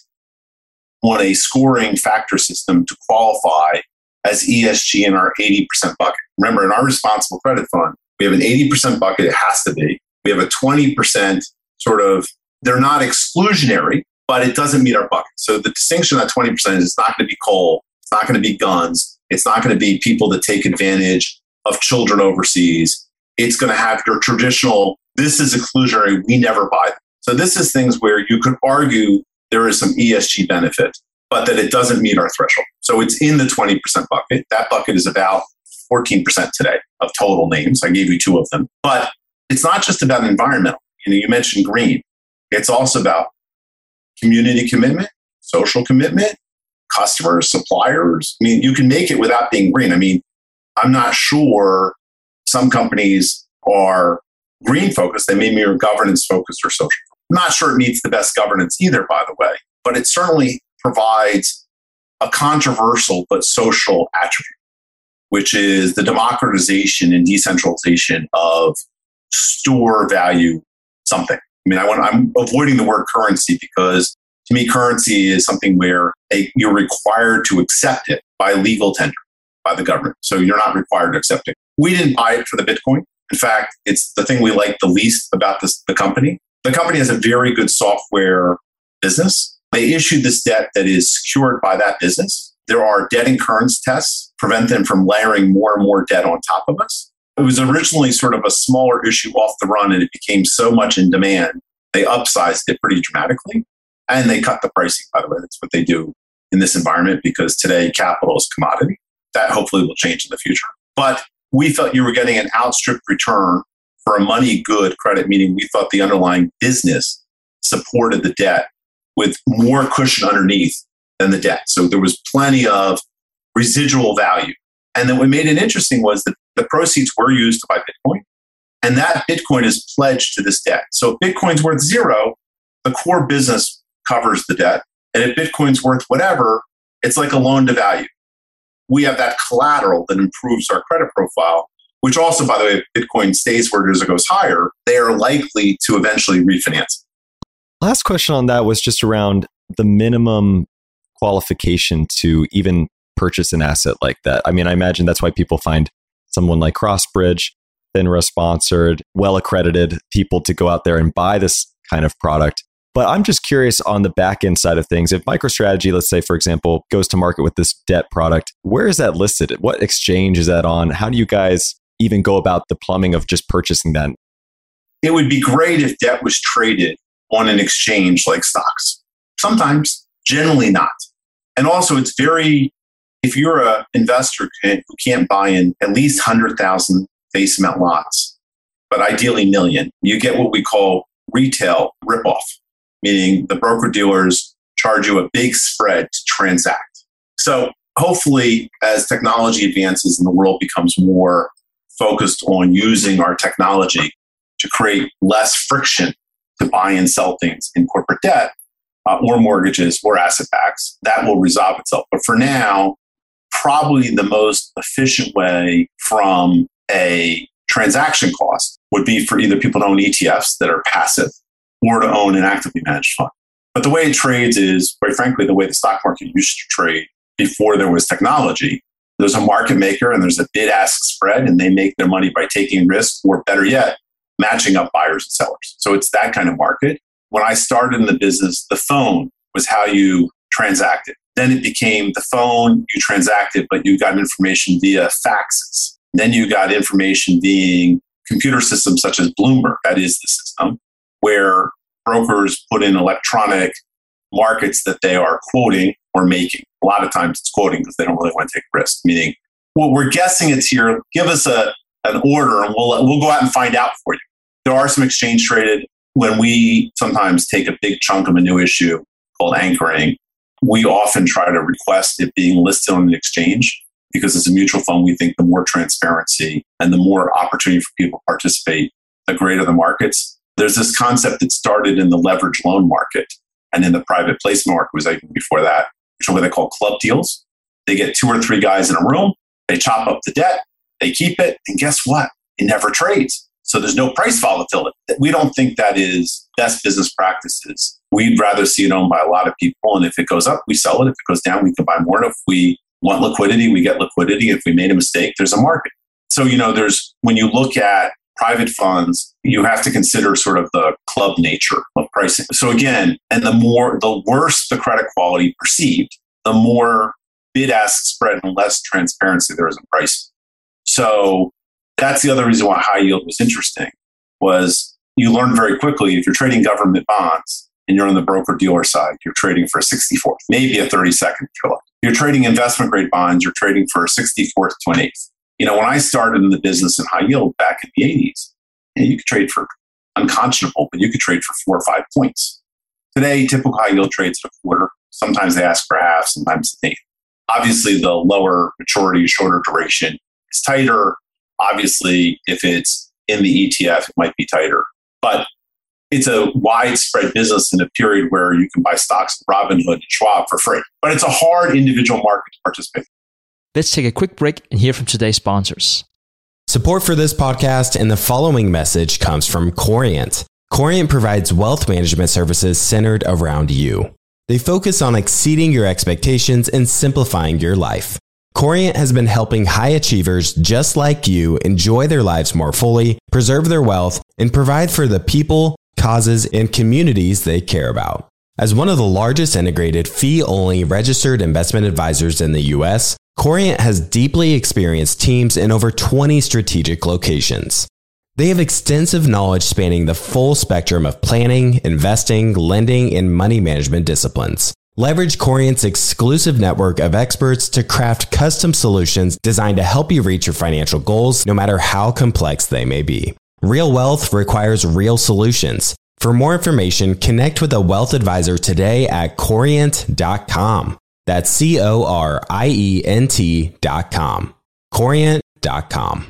on a scoring factor system to qualify as ESG in our 80% bucket. Remember, in our responsible credit fund, we have an 80% bucket, it has to be. We have a 20% sort of, they're not exclusionary, but it doesn't meet our bucket. So the distinction that 20% is it's not going to be coal, it's not going to be guns, it's not going to be people that take advantage of children overseas. It's going to have your traditional, this is exclusionary, we never buy them. So this is things where you could argue there is some ESG benefit, but that it doesn't meet our threshold. So it's in the 20% bucket. That bucket is about 14% today of total names. I gave you two of them. But it's not just about environmental. You know, you mentioned green. It's also about community commitment, social commitment, customers, suppliers. I mean, you can make it without being green. I mean, I'm not sure some companies are green focused. They may be governance focused or social I'm not sure it meets the best governance either, by the way. but it certainly provides a controversial but social attribute, which is the democratization and decentralization of store value something. I mean, I want, I'm avoiding the word currency because to me, currency is something where a, you're required to accept it by legal tender by the government. So you're not required to accept it. We didn't buy it for the Bitcoin. In fact, it's the thing we like the least about this, the company. The company has a very good software business. They issued this debt that is secured by that business. There are debt incurrence tests, prevent them from layering more and more debt on top of us. It was originally sort of a smaller issue off the run and it became so much in demand. They upsized it pretty dramatically and they cut the pricing, by the way. That's what they do in this environment because today capital is commodity. That hopefully will change in the future. But we felt you were getting an outstripped return for a money good credit, meaning we thought the underlying business supported the debt with more cushion underneath than the debt. So there was plenty of residual value. And then what made it interesting was that the proceeds were used to buy Bitcoin. And that Bitcoin is pledged to this debt. So if Bitcoin's worth zero, the core business covers the debt. And if Bitcoin's worth whatever, it's like a loan to value. We have that collateral that improves our credit profile, which also, by the way, Bitcoin stays where it is or goes higher, they are likely to eventually refinance. Last question on that was just around the minimum qualification to even purchase an asset like that. I mean, I imagine that's why people find someone like CrossingBridge, FINRA sponsored, well accredited people to go out there and buy this kind of product. But I'm just curious on the back end side of things. If MicroStrategy, let's say, for example, goes to market with this debt product, where is that listed? What exchange is that on? How do you guys even go about the plumbing of just purchasing that? It would be great if debt was traded on an exchange like stocks. Sometimes, generally not. And also, it's very, if you're an investor who can't buy in at least 100,000 face amount lots, but ideally million, you get what we call retail ripoff meaning the broker dealers charge you a big spread to transact. So hopefully, as technology advances and the world becomes more focused on using our technology to create less friction to buy and sell things in corporate debt uh, or mortgages or asset backs, that will resolve itself. But for now, probably the most efficient way from a transaction cost would be for either people to own ETFs that are passive or to own an actively managed fund. But the way it trades is, quite frankly, the way the stock market used to trade before there was technology. There's a market maker and there's a bid ask spread, and they make their money by taking risk, or better yet, matching up buyers and sellers. So it's that kind of market. When I started in the business, the phone was how you transacted. Then it became the phone, you transacted, but you got information via faxes. Then you got information being computer systems such as Bloomberg, that is the system where brokers put in electronic markets that they are quoting or making. A lot of times it's quoting because they don't really want to take risk, meaning, well, we're guessing it's here. Give us a, an order and we'll, we'll go out and find out for you. There are some exchange traded. When we sometimes take a big chunk of a new issue called anchoring, we often try to request it being listed on an exchange because as a mutual fund, we think the more transparency and the more opportunity for people to participate, the greater the markets. There's this concept that started in the leverage loan market and in the private placement market was even before that, which are what they call club deals. They get two or three guys in a room, they chop up the debt, they keep it, and guess what? It never trades. So there's no price volatility. We don't think that is best business practices. We'd rather see it owned by a lot of people. And if it goes up, we sell it. If it goes down, we can buy more. If we want liquidity, we get liquidity. If we made a mistake, there's a market. So, you know, there's when you look at private funds, you have to consider sort of the club nature of pricing. So again, and the more, the worse the credit quality perceived, the more bid ask spread and less transparency there is in pricing. So that's the other reason why high yield was interesting was you learn very quickly if you're trading government bonds and you're on the broker dealer side, you're trading for a 64th, maybe a 32nd if you're lucky. You're trading investment grade bonds, you're trading for a 64th to an eighth. You know, when I started in the business in high yield back in the 80s, you, know, you could trade for unconscionable, but you could trade for four or five points. Today, typical high yield trades a quarter. Sometimes they ask for half, sometimes they Obviously, the lower maturity, shorter duration is tighter. Obviously, if it's in the ETF, it might be tighter. But it's a widespread business in a period where you can buy stocks of Robinhood and Schwab for free. But it's a hard individual market to participate. Let's take a quick break and hear from today's sponsors. Support for this podcast and the following message comes from Corient. Corient provides wealth management services centered around you. They focus on exceeding your expectations and simplifying your life. Corient has been helping high achievers just like you enjoy their lives more fully, preserve their wealth, and provide for the people, causes, and communities they care about. As one of the largest integrated fee only registered investment advisors in the US, Corient has deeply experienced teams in over 20 strategic locations. They have extensive knowledge spanning the full spectrum of planning, investing, lending, and money management disciplines. Leverage Corient's exclusive network of experts to craft custom solutions designed to help you reach your financial goals, no matter how complex they may be. Real wealth requires real solutions. For more information, connect with a wealth advisor today at corient.com. That's C O R I E N T.com. Corient.com.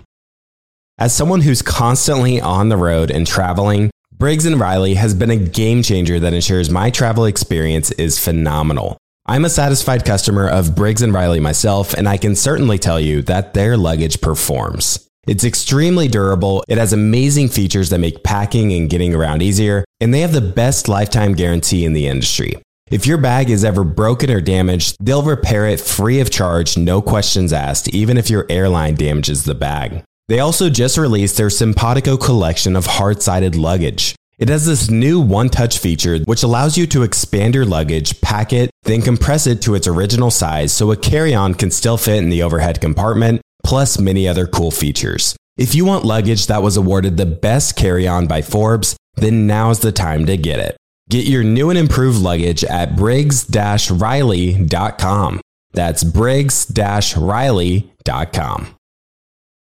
As someone who's constantly on the road and traveling, Briggs & Riley has been a game changer that ensures my travel experience is phenomenal. I'm a satisfied customer of Briggs & Riley myself, and I can certainly tell you that their luggage performs. It's extremely durable, it has amazing features that make packing and getting around easier, and they have the best lifetime guarantee in the industry. If your bag is ever broken or damaged, they'll repair it free of charge, no questions asked, even if your airline damages the bag. They also just released their Simpatico collection of hard sided luggage. It has this new one touch feature which allows you to expand your luggage, pack it, then compress it to its original size so a carry on can still fit in the overhead compartment, plus many other cool features. If you want luggage that was awarded the best carry on by Forbes, then now's the time to get it. Get your new and improved luggage at briggs riley.com. That's briggs riley.com.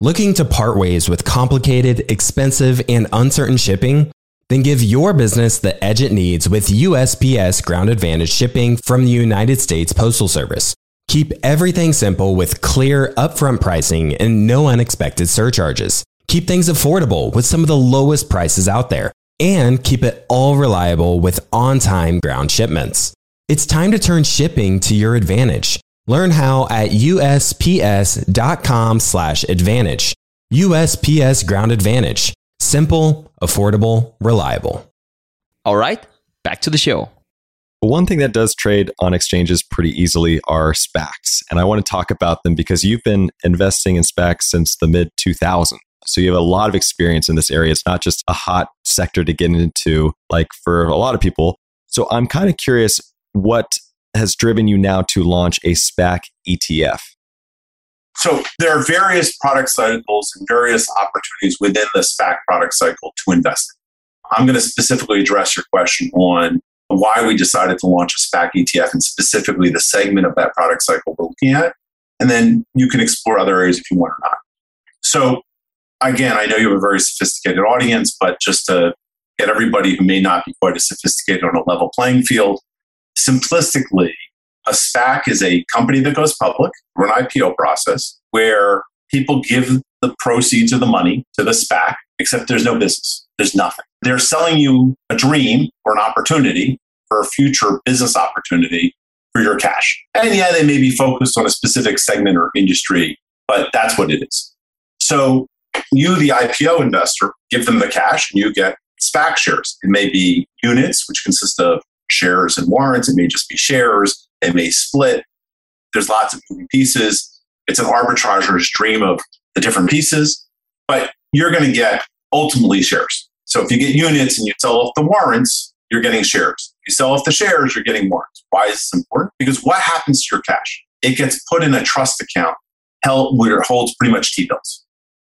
Looking to part ways with complicated, expensive, and uncertain shipping? Then give your business the edge it needs with USPS Ground Advantage shipping from the United States Postal Service. Keep everything simple with clear, upfront pricing and no unexpected surcharges. Keep things affordable with some of the lowest prices out there. And keep it all reliable with on time ground shipments. It's time to turn shipping to your advantage. Learn how at usps.com slash advantage. USPS Ground Advantage. Simple, affordable, reliable. All right, back to the show. One thing that does trade on exchanges pretty easily are SPACs. And I want to talk about them because you've been investing in SPACs since the mid 2000s. So you have a lot of experience in this area. It's not just a hot sector to get into, like for a lot of people. So I'm kind of curious what has driven you now to launch a SPAC ETF? So there are various product cycles and various opportunities within the SPAC product cycle to invest. I'm going to specifically address your question on why we decided to launch a SPAC ETF and specifically the segment of that product cycle we're looking at. And then you can explore other areas if you want or not. So again, I know you have a very sophisticated audience, but just to get everybody who may not be quite as sophisticated on a level playing field, simplistically, a SPAC is a company that goes public through an IPO process where people give the proceeds of the money to the SPAC, except there's no business. There's nothing. They're selling you a dream or an opportunity for a future business opportunity for your cash. And yeah, they may be focused on a specific segment or industry, but that's what it is. So you, the IPO investor, give them the cash and you get SPAC shares. It may be units, which consist of shares and warrants. It may just be shares. It may split. There's lots of moving pieces. It's an arbitrager's dream of the different pieces, but you're going to get ultimately shares. So if you get units and you sell off the warrants, you're getting shares. If you sell off the shares, you're getting warrants. Why is this important? Because what happens to your cash? It gets put in a trust account held where it holds pretty much T bills.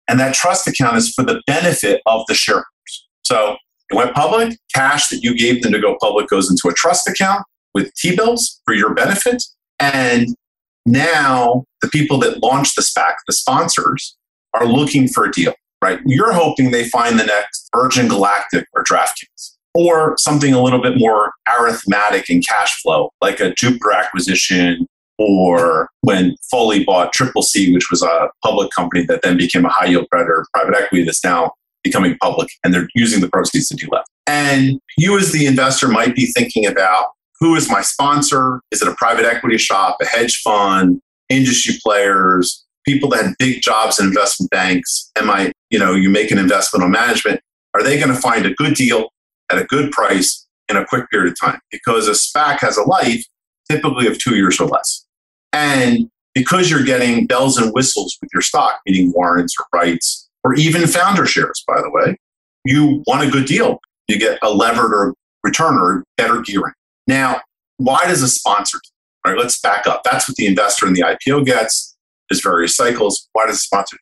And that trust account is for the benefit of the shareholders. So it went public. Cash that you gave them to go public goes into a trust account with T bills for your benefit. And now the people that launched the SPAC, the sponsors, are looking for a deal, right? You're hoping they find the next Virgin Galactic or DraftKings or something a little bit more arithmetic and cash flow, like a Jupiter acquisition or when Foley bought Triple C, which was a public company that then became a high yield predator private equity that's now becoming public and they're using the proceeds to do left. And you, as the investor, might be thinking about who is my sponsor? Is it a private equity shop, a hedge fund, industry players, people that have big jobs in investment banks? Am I, you know, you make an investment on management? Are they going to find a good deal at a good price in a quick period of time? Because a SPAC has a life typically of two years or less. And because you're getting bells and whistles with your stock, meaning warrants or rights, or even founder shares, by the way, you want a good deal. You get a levered or return or better gearing. Now, why does a sponsor? All right, let's back up. That's what the investor in the IPO gets. is various cycles. Why does a sponsor?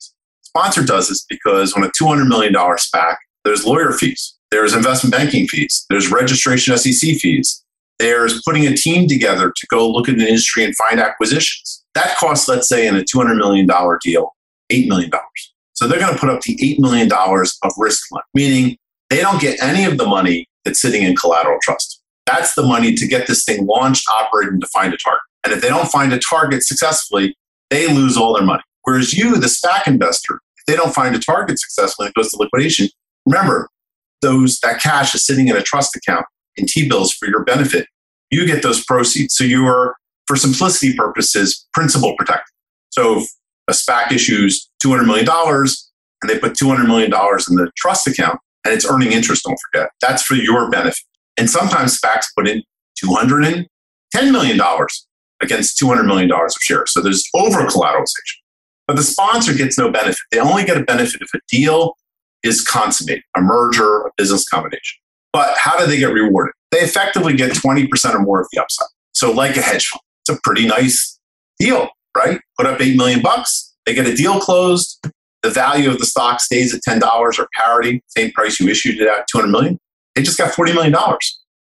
Sponsor does this because on a $200 million SPAC, there's lawyer fees, there's investment banking fees, there's registration SEC fees, there's putting a team together to go look at an industry and find acquisitions. That costs, let's say, in a $200 million deal, $8 million. So they're going to put up the $8 million of risk money, meaning they don't get any of the money that's sitting in collateral trust. That's the money to get this thing launched, operating, to find a target. And if they don't find a target successfully, they lose all their money. Whereas you, the SPAC investor, they don't find a target successfully it goes to liquidation, remember, those that cash is sitting in a trust account in T-bills for your benefit. You get those proceeds. So you are, for simplicity purposes, principal protected. So if a SPAC issues $200 million and they put $200 million in the trust account and it's earning interest, don't forget, that's for your benefit. And sometimes SPACs put in $210 million against $200 million of shares. So there's over collateralization. But the sponsor gets no benefit. They only get a benefit if a deal is consummated, a merger, a business combination. But how do they get rewarded? They effectively get 20% or more of the upside. So like a hedge fund, it's a pretty nice deal, right? Put up 8 million bucks, they get a deal closed, the value of the stock stays at $10 or parity, same price you issued it at, 200 million. They just got $40 million.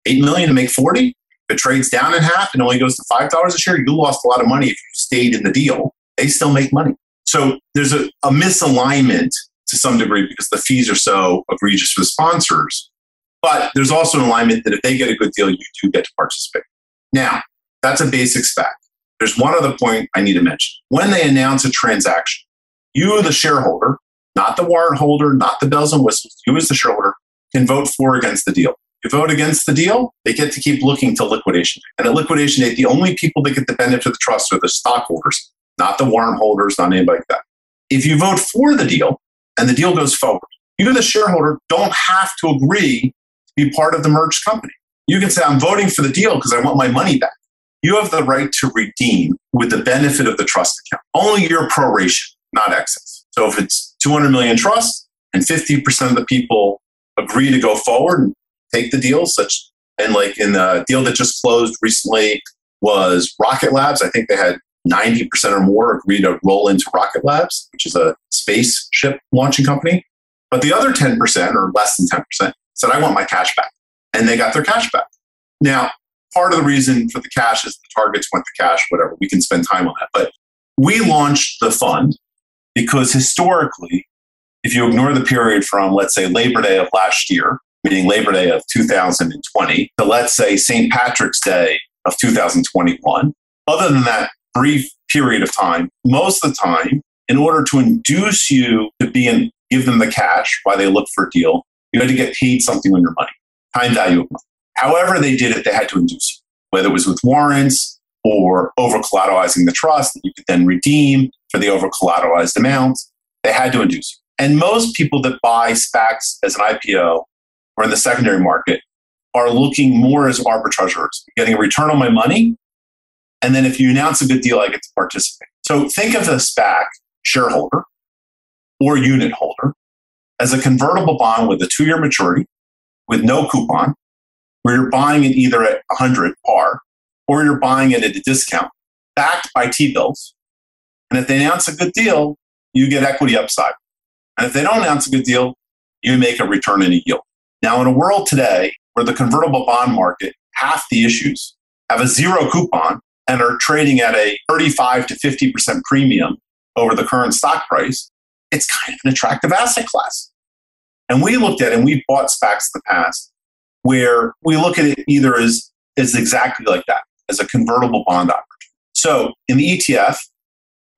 8 million to make 40. If it trades down in half and only goes to $5 a share, you lost a lot of money if you stayed in the deal. They still make money. So there's a, a misalignment to some degree because the fees are so egregious for the sponsors. But there's also an alignment that if they get a good deal, you do get to participate. Now, that's a basic SPAC. There's one other point I need to mention. When they announce a transaction, you, the shareholder, not the warrant holder, not the bells and whistles, you as the shareholder can vote for or against the deal. You vote against the deal, they get to keep looking till liquidation. And at liquidation date, the only people that get the benefit of the trust are the stockholders, not the warrant holders, not anybody like that. If you vote for the deal and the deal goes forward, you, the shareholder, don't have to agree to be part of the merged company. You can say, I'm voting for the deal because I want my money back. You have the right to redeem with the benefit of the trust account. Only your proration, not excess. So if it's 200 million trust and 50% of the people agree to go forward and take the deal, such and like in the deal that just closed recently was Rocket Labs. I think they had 90% or more agree to roll into Rocket Labs, which is a spaceship launching company. But the other 10% or less than 10% said, I want my cash back. And they got their cash back. Now, part of the reason for the cash is the targets want the cash, whatever. We can spend time on that. But we launched the fund because historically, if you ignore the period from, let's say, Labor Day of last year, meaning Labor Day of 2020, to let's say St. Patrick's Day of 2021, other than that brief period of time, most of the time, in order to induce you to be and give them the cash while they look for a deal, you had to get paid something on your money, time value of money. However, they did it, they had to induce you, whether it was with warrants or over collateralizing the trust that you could then redeem for the over collateralized amount. They had to induce you. And most people that buy SPACs as an IPO or in the secondary market are looking more as arbitrageurs, getting a return on my money. And then if you announce a good deal, I get to participate. So think of a SPAC shareholder or unit holder as a convertible bond with a two year maturity with no coupon, where you're buying it either at 100 par or you're buying it at a discount, backed by T bills. And if they announce a good deal, you get equity upside. And if they don't announce a good deal, you make a return in a yield. Now, in a world today where the convertible bond market, half the issues have a zero coupon and are trading at a 35 to 50% premium over the current stock price, it's kind of an attractive asset class. And we looked at it and we bought SPACs in the past where we look at it either as, as exactly like that, as a convertible bond opportunity. So in the ETF,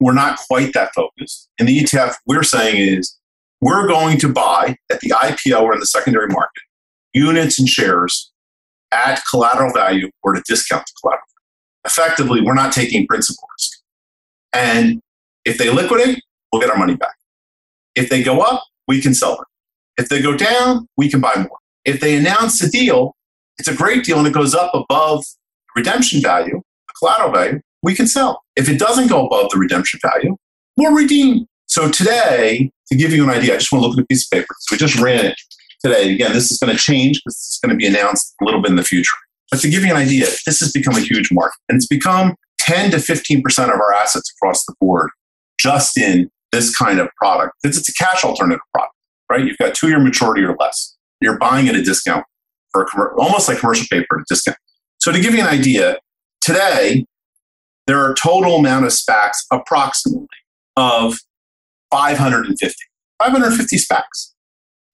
we're not quite that focused. In the ETF, we're saying is we're going to buy at the IPO or in the secondary market units and shares at collateral value or at a discount to collateral. Effectively, we're not taking principal risk. And if they liquidate, we'll get our money back. If they go up, we can sell them. If they go down, we can buy more. If they announce a deal, it's a great deal and it goes up above redemption value, collateral value, we can sell. If it doesn't go above the redemption value, we'll redeem. So today, to give you an idea, I just want to look at a piece of paper. So we just ran it today. Again, this is going to change because it's going to be announced a little bit in the future. But to give you an idea, this has become a huge market and it's become 10 to 15% of our assets across the board just in this kind of product. It's, it's a cash alternative product, right? You've got two year maturity or less. You're buying at a discount for a, almost like commercial paper at a discount. So to give you an idea, today there are total amount of SPACs approximately of 550. 550 SPACs.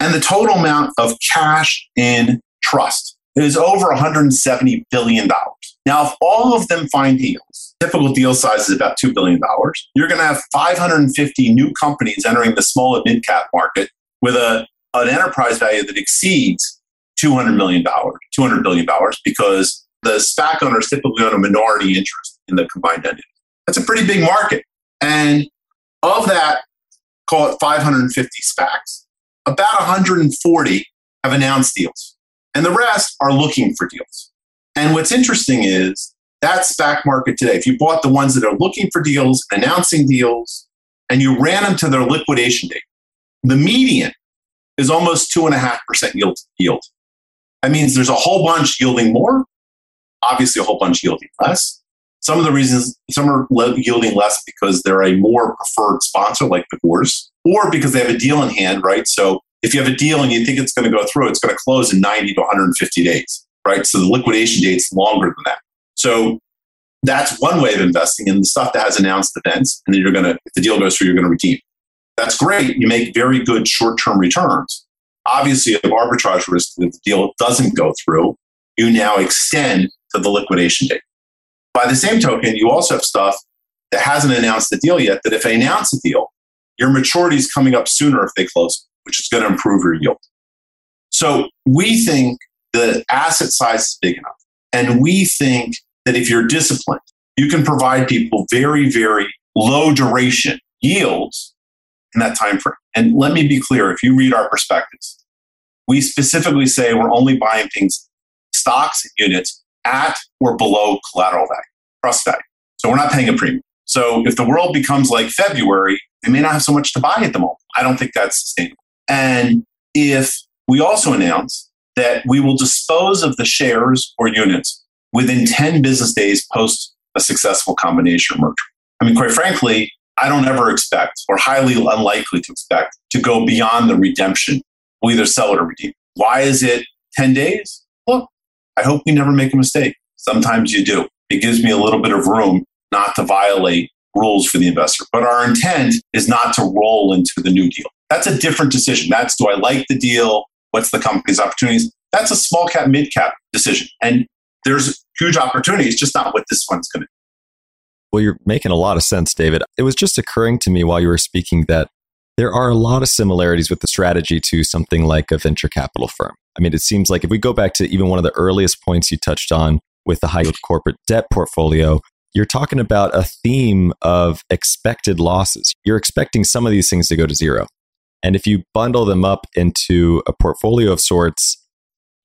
And the total amount of cash in trust is over $170 billion. Now, if all of them find deals, typical deal size is about $2 billion, you're going to have 550 new companies entering the small and mid cap market with a, an enterprise value that exceeds $200 million, $200 billion, because the SPAC owners typically own a minority interest in the combined entity. That's a pretty big market. And of that, call it 550 SPACs, about 140 have announced deals, and the rest are looking for deals. And what's interesting is that SPAC market today, if you bought the ones that are looking for deals, announcing deals, and you ran them to their liquidation date, the median is almost 2.5% yield. yield. That means there's a whole bunch yielding more, obviously a whole bunch yielding less. Some of the reasons, some are yielding less because they're a more preferred sponsor like the Gores, or because they have a deal in hand, right? So if you have a deal and you think it's going to go through, it's going to close in 90 to 150 days, right? So the liquidation date's longer than that. So that's one way of investing in the stuff that has announced events, and then you're going to, if the deal goes through, you're going to redeem. That's great. You make very good short term returns. Obviously, if arbitrage risk, if the deal doesn't go through, you now extend to the liquidation date. By the same token, you also have stuff that hasn't announced the deal yet, that if they announce a deal, your maturity is coming up sooner if they close, which is going to improve your yield. So we think the asset size is big enough. And we think that if you're disciplined, you can provide people very, very low duration yields in that time frame. And let me be clear if you read our perspectives, we specifically say we're only buying things, stocks and units at or below collateral value, trust value. So we're not paying a premium. So if the world becomes like February, they may not have so much to buy at the moment. I don't think that's sustainable. And if we also announce that we will dispose of the shares or units within 10 business days post a successful combination or merger. I mean, quite frankly, I don't ever expect or highly unlikely to expect to go beyond the redemption. We'll either sell it or redeem. Why is it 10 days? Look, I hope we never make a mistake. Sometimes you do. It gives me a little bit of room not to violate rules for the investor. But our intent is not to roll into the new deal. That's a different decision. That's do I like the deal? What's the company's opportunities? That's a small cap, mid cap decision. And there's huge opportunities, just not what this one's going to Well, you're making a lot of sense, David. It was just occurring to me while you were speaking that there are a lot of similarities with the strategy to something like a venture capital firm. I mean, it seems like if we go back to even one of the earliest points you touched on with the high yield corporate debt portfolio, you're talking about a theme of expected losses. You're expecting some of these things to go to zero. And if you bundle them up into a portfolio of sorts,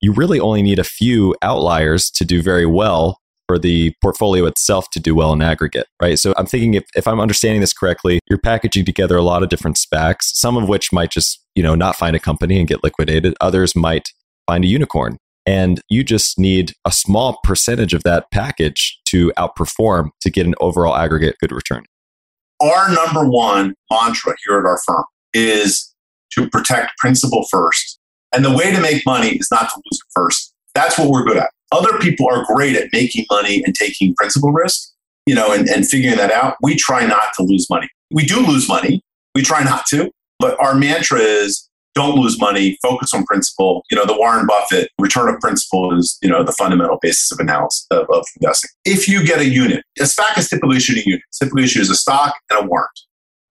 you really only need a few outliers to do very well for the portfolio itself to do well in aggregate, right? So I'm thinking if, if I'm understanding this correctly, you're packaging together a lot of different SPACs, some of which might just, you know, not find a company and get liquidated. Others might find a unicorn. And you just need a small percentage of that package to outperform to get an overall aggregate good return. Our number one mantra here at our firm is to protect principal first. And the way to make money is not to lose it first. That's what we're good at. Other people are great at making money and taking principal risk, you know, and, and figuring that out. We try not to lose money. We do lose money. We try not to. But our mantra is don't lose money, focus on principal. You know, the Warren Buffett return of principal is, you know, the fundamental basis of analysis of, of investing. If you get a unit, a SPAC is typically issued a unit, typically issues a stock and a warrant.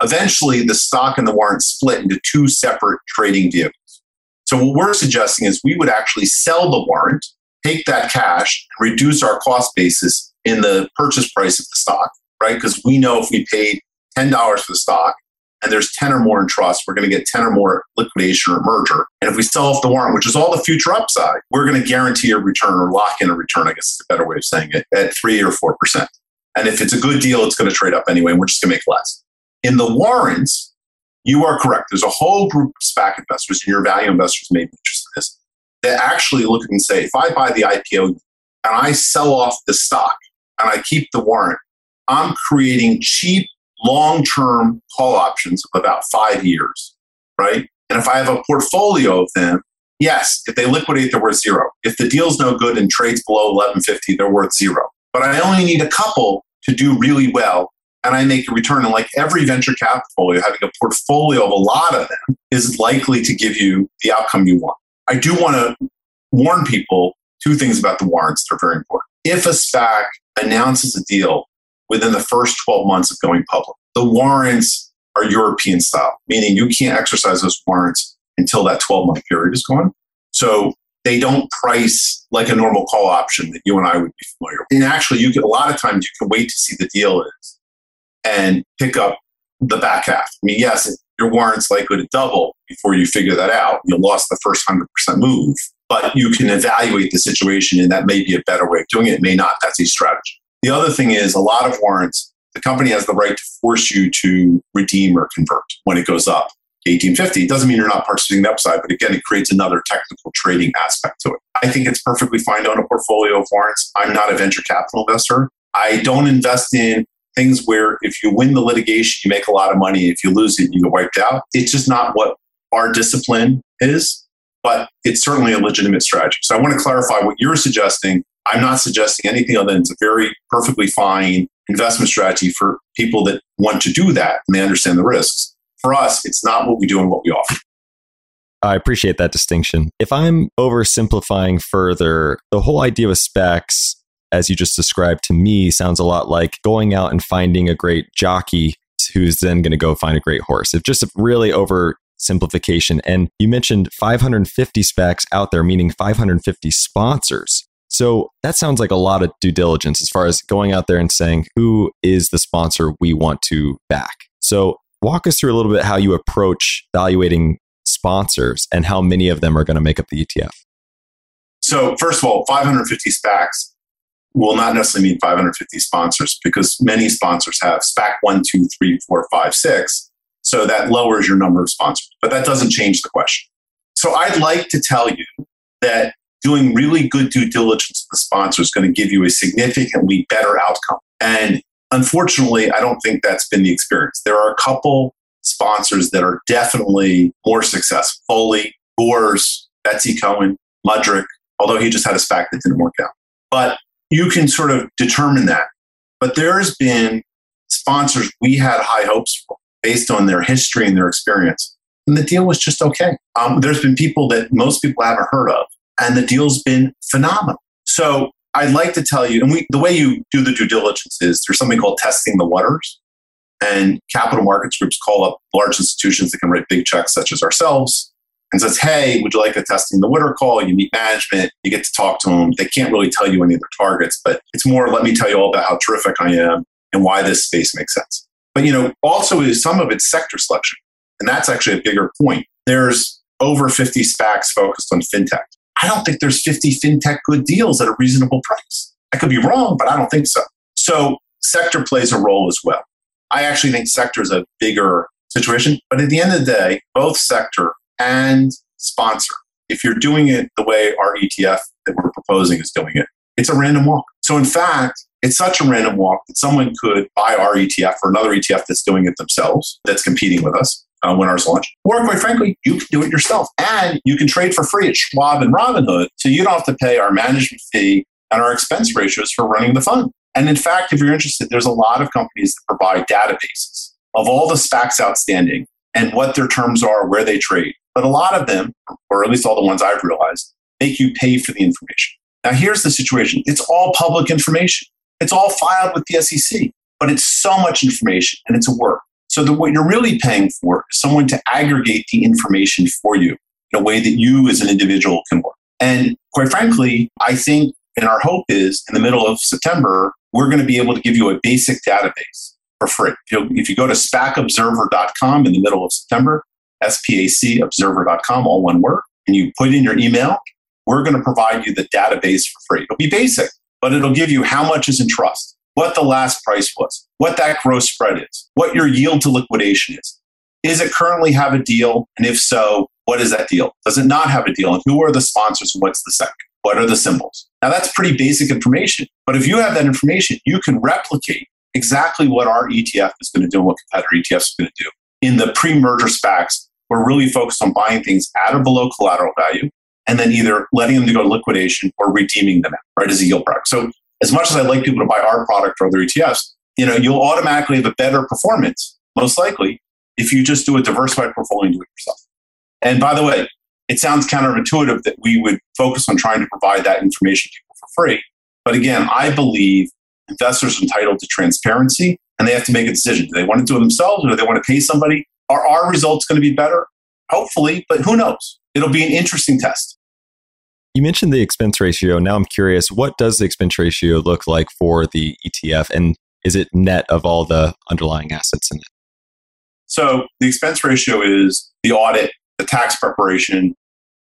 Eventually, the stock and the warrant split into two separate trading vehicles. So what we're suggesting is we would actually sell the warrant, take that cash, reduce our cost basis in the purchase price of the stock, right? Because we know if we paid $10 for the stock and there's 10 or more in trust, we're going to get 10 or more liquidation or merger. And if we sell off the warrant, which is all the future upside, we're going to guarantee a return or lock in a return, I guess is a better way of saying it, at 3 or 4%. And if it's a good deal, it's going to trade up anyway, and we're just going to make less. In the warrants, you are correct. There's a whole group of SPAC investors, and your value investors may be interested in this, that actually look at and say, if I buy the IPO and I sell off the stock and I keep the warrant, I'm creating cheap long term call options of about five years, right? And if I have a portfolio of them, yes, if they liquidate, they're worth zero. If the deal's no good and trades below 1150, they're worth zero. But I only need a couple to do really well and I make a return. And like every venture capital having a portfolio of a lot of them is likely to give you the outcome you want. I do want to warn people two things about the warrants that are very important. If a SPAC announces a deal within the first 12 months of going public, the warrants are European style, meaning you can't exercise those warrants until that 12 month period is gone. So they don't price like a normal call option that you and I would be familiar with. And actually, you can, a lot of times you can wait to see the deal is and pick up the back half. I mean, yes, your warrant's likely to double before you figure that out. You lost the first 100% move, but you can evaluate the situation and that may be a better way of doing it. It may not. That's a strategy. The other thing is a lot of warrants, the company has the right to force you to redeem or convert when it goes up. 1850 it doesn't mean you're not participating in the upside, but again, it creates another technical trading aspect to it. I think it's perfectly fine to own a portfolio of warrants. I'm not a venture capital investor. I don't invest in things where if you win the litigation, you make a lot of money. If you lose it, you get wiped out. It's just not what our discipline is, but it's certainly a legitimate strategy. So I want to clarify what you're suggesting. I'm not suggesting anything other than it's a very perfectly fine investment strategy for people that want to do that and they understand the risks. For us, it's not what we do and what we offer. I appreciate that distinction. If I'm oversimplifying further, the whole idea of SPACs as you just described to me, sounds a lot like going out and finding a great jockey who's then going to go find a great horse. It's just a really oversimplification. And you mentioned 550 SPACs out there, meaning 550 sponsors. So that sounds like a lot of due diligence as far as going out there and saying, who is the sponsor we want to back? So walk us through a little bit how you approach evaluating sponsors and how many of them are going to make up the ETF. So, first of all, 550 SPACs will not necessarily mean 550 sponsors because many sponsors have SPAC one, two, three, four, five, six. So that lowers your number of sponsors, but that doesn't change the question. So I'd like to tell you that doing really good due diligence of the sponsor is going to give you a significantly better outcome. And unfortunately, I don't think that's been the experience. There are a couple sponsors that are definitely more successful. Foley, Gores, Betsy Cohen, Mudrick, although he just had a SPAC that didn't work out. But you can sort of determine that. But there's been sponsors we had high hopes for based on their history and their experience. And the deal was just okay. Um, there's been people that most people haven't heard of, and the deal's been phenomenal. So I'd like to tell you, and we, the way you do the due diligence is there's something called testing the waters. And capital markets groups call up large institutions that can write big checks, such as ourselves, and says, Hey, would you like a testing the water call? You meet management, you get to talk to them. They can't really tell you any of their targets, but it's more, let me tell you all about how terrific I am and why this space makes sense. But, you know, also is some of it's sector selection. And that's actually a bigger point. There's over 50 SPACs focused on fintech. I don't think there's 50 fintech good deals at a reasonable price. I could be wrong, but I don't think so. So sector plays a role as well. I actually think sector is a bigger situation. But at the end of the day, both sector and sponsor. If you're doing it the way our ETF that we're proposing is doing it, it's a random walk. So, in fact, it's such a random walk that someone could buy our ETF or another ETF that's doing it themselves, that's competing with us uh, when ours launch. Or, quite frankly, you can do it yourself. And you can trade for free at Schwab and Robinhood. So, you don't have to pay our management fee and our expense ratios for running the fund. And in fact, if you're interested, there's a lot of companies that provide databases of all the SPACs outstanding and what their terms are, where they trade. But a lot of them, or at least all the ones I've realized, make you pay for the information. Now, here's the situation it's all public information, it's all filed with the SEC, but it's so much information and it's a work. So, the, what you're really paying for is someone to aggregate the information for you in a way that you as an individual can work. And quite frankly, I think, and our hope is in the middle of September, we're going to be able to give you a basic database for free. If you, go to spacobserver.com in the middle of September, S-P-A-C observer.com, all one word, and you put in your email, we're going to provide you the database for free. It'll be basic, but it'll give you how much is in trust, what the last price was, what that gross spread is, what your yield to liquidation is. Is it currently have a deal? And if so, what is that deal? Does it not have a deal? And who are the sponsors and what's the SEC? What are the symbols? Now that's pretty basic information. But if you have that information, you can replicate exactly what our ETF is going to do and what competitor ETFs are going to do. In the pre-merger SPACs, we're really focused on buying things at or below collateral value and then either letting them to go to liquidation or redeeming them right as a yield product. So as much as I'd like people to buy our product or other ETFs, you know, you'll automatically have a better performance, most likely, if you just do a diversified portfolio and do it yourself. And by the way, it sounds counterintuitive that we would focus on trying to provide that information to people for free. But again, I believe investors are entitled to transparency and they have to make a decision. Do they want to do it themselves or do they want to pay somebody? Are our results going to be better? Hopefully, but who knows? It'll be an interesting test. You mentioned the expense ratio. Now I'm curious, what does the expense ratio look like for the ETF? And is it net of all the underlying assets in it? So the expense ratio is the audit, the tax preparation,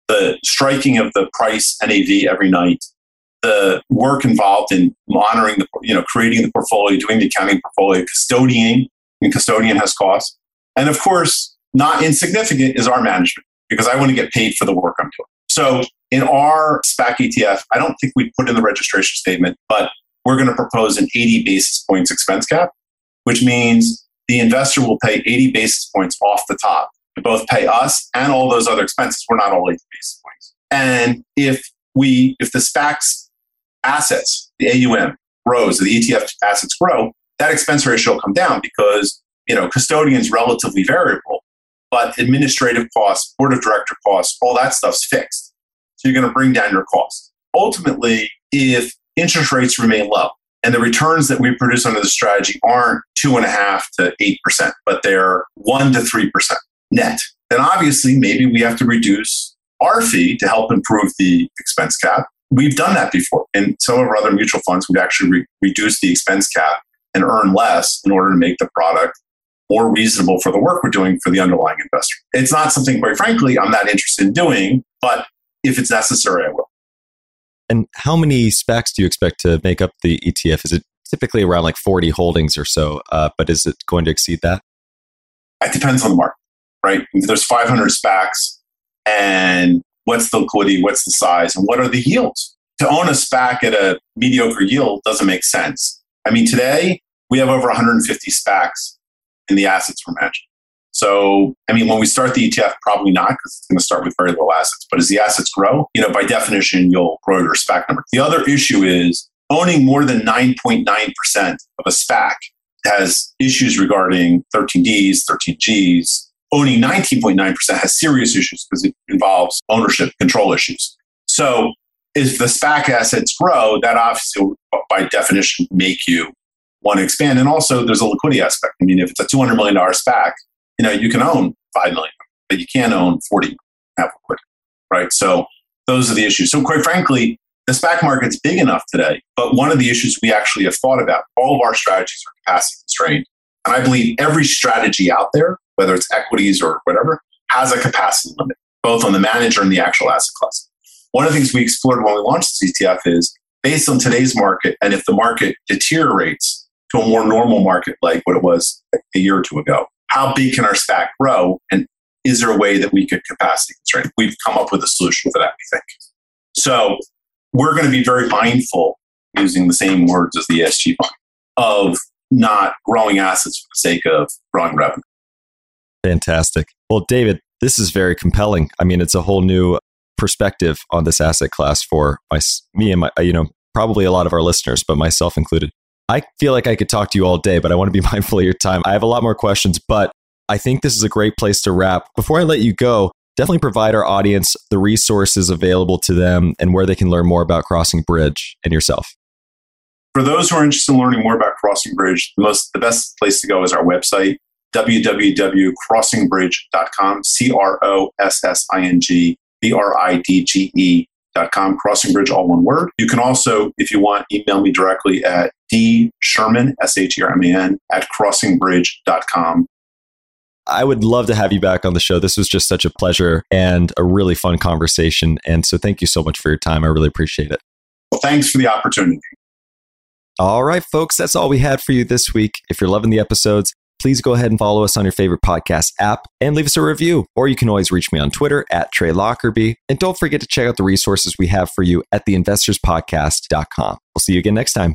the striking of the price NAV every night, the work involved in monitoring the, you know, creating the portfolio, doing the accounting portfolio, custodying, and custodian has costs. And of course, not insignificant is our management because I want to get paid for the work I'm doing. So in our SPAC ETF, I don't think we put in the registration statement, but we're going to propose an 80 basis points expense cap, which means the investor will pay 80 basis points off the top to both pay us and all those other expenses. We're not all 80 basis points. And if we, if the SPAC's assets, the AUM grows, the ETF assets grow, that expense ratio will come down because, you know, custodian's relatively variable, but administrative costs, board of director costs, all that stuff's fixed. So you're going to bring down your costs. Ultimately, if interest rates remain low, and the returns that we produce under the strategy aren't two and a half to eight percent, but they're one to three percent net. Then obviously, maybe we have to reduce our fee to help improve the expense cap. We've done that before. In some of our other mutual funds, we've actually re- reduced the expense cap and earn less in order to make the product more reasonable for the work we're doing for the underlying investor. It's not something, quite frankly, I'm not interested in doing, but if it's necessary, I will. And how many SPACs do you expect to make up the ETF? Is it typically around like 40 holdings or so? Uh, but is it going to exceed that? It depends on the market, right? There's 500 SPACs, and what's the liquidity, what's the size, and what are the yields? To own a SPAC at a mediocre yield doesn't make sense. I mean, today we have over 150 SPACs in the assets we're managing. So, I mean, when we start the ETF, probably not because it's going to start with very low assets. But as the assets grow, you know, by definition, you'll grow your SPAC number. The other issue is owning more than 9.9% of a SPAC has issues regarding 13Ds, 13Gs. Owning 19.9% has serious issues because it involves ownership control issues. So, if the SPAC assets grow, that obviously, by definition, make you want to expand. And also, there's a liquidity aspect. I mean, if it's a $200 million SPAC, you know, you can own 5 million, but you can't own 40 have liquidity, right? So those are the issues. So quite frankly, the SPAC market's big enough today, but one of the issues we actually have thought about, all of our strategies are capacity constrained. And I believe every strategy out there, whether it's equities or whatever, has a capacity limit, both on the manager and the actual asset class. One of the things we explored when we launched the ETF is based on today's market, and if the market deteriorates to a more normal market like what it was a year or two ago, how big can our SPAC grow? And is there a way that we could capacity constrain? We've come up with a solution for that, we think. So we're going to be very mindful, using the same words as the ESG fund, of not growing assets for the sake of growing revenue. Fantastic. Well, David, this is very compelling. I mean, it's a whole new perspective on this asset class for my, me and my, you know, probably a lot of our listeners, but myself included. I feel like I could talk to you all day, but I want to be mindful of your time. I have a lot more questions, but I think this is a great place to wrap. Before I let you go, definitely provide our audience the resources available to them and where they can learn more about CrossingBridge and yourself. For those who are interested in learning more about CrossingBridge, the most the best place to go is our website, www.crossingbridge.com, C R O S S I N G B R I D G E.com, Crossingbridge, all one word. You can also, if you want, email me directly at D Sherman, S H E R M A N, at crossingbridge.com. I would love to have you back on the show. This was just such a pleasure and a really fun conversation. And so thank you so much for your time. I really appreciate it. Well, thanks for the opportunity. All right, folks, that's all we had for you this week. If you're loving the episodes, please go ahead and follow us on your favorite podcast app and leave us a review. Or you can always reach me on Twitter at Trey Lockerbie. And don't forget to check out the resources we have for you at theinvestorspodcast.com. We'll see you again next time.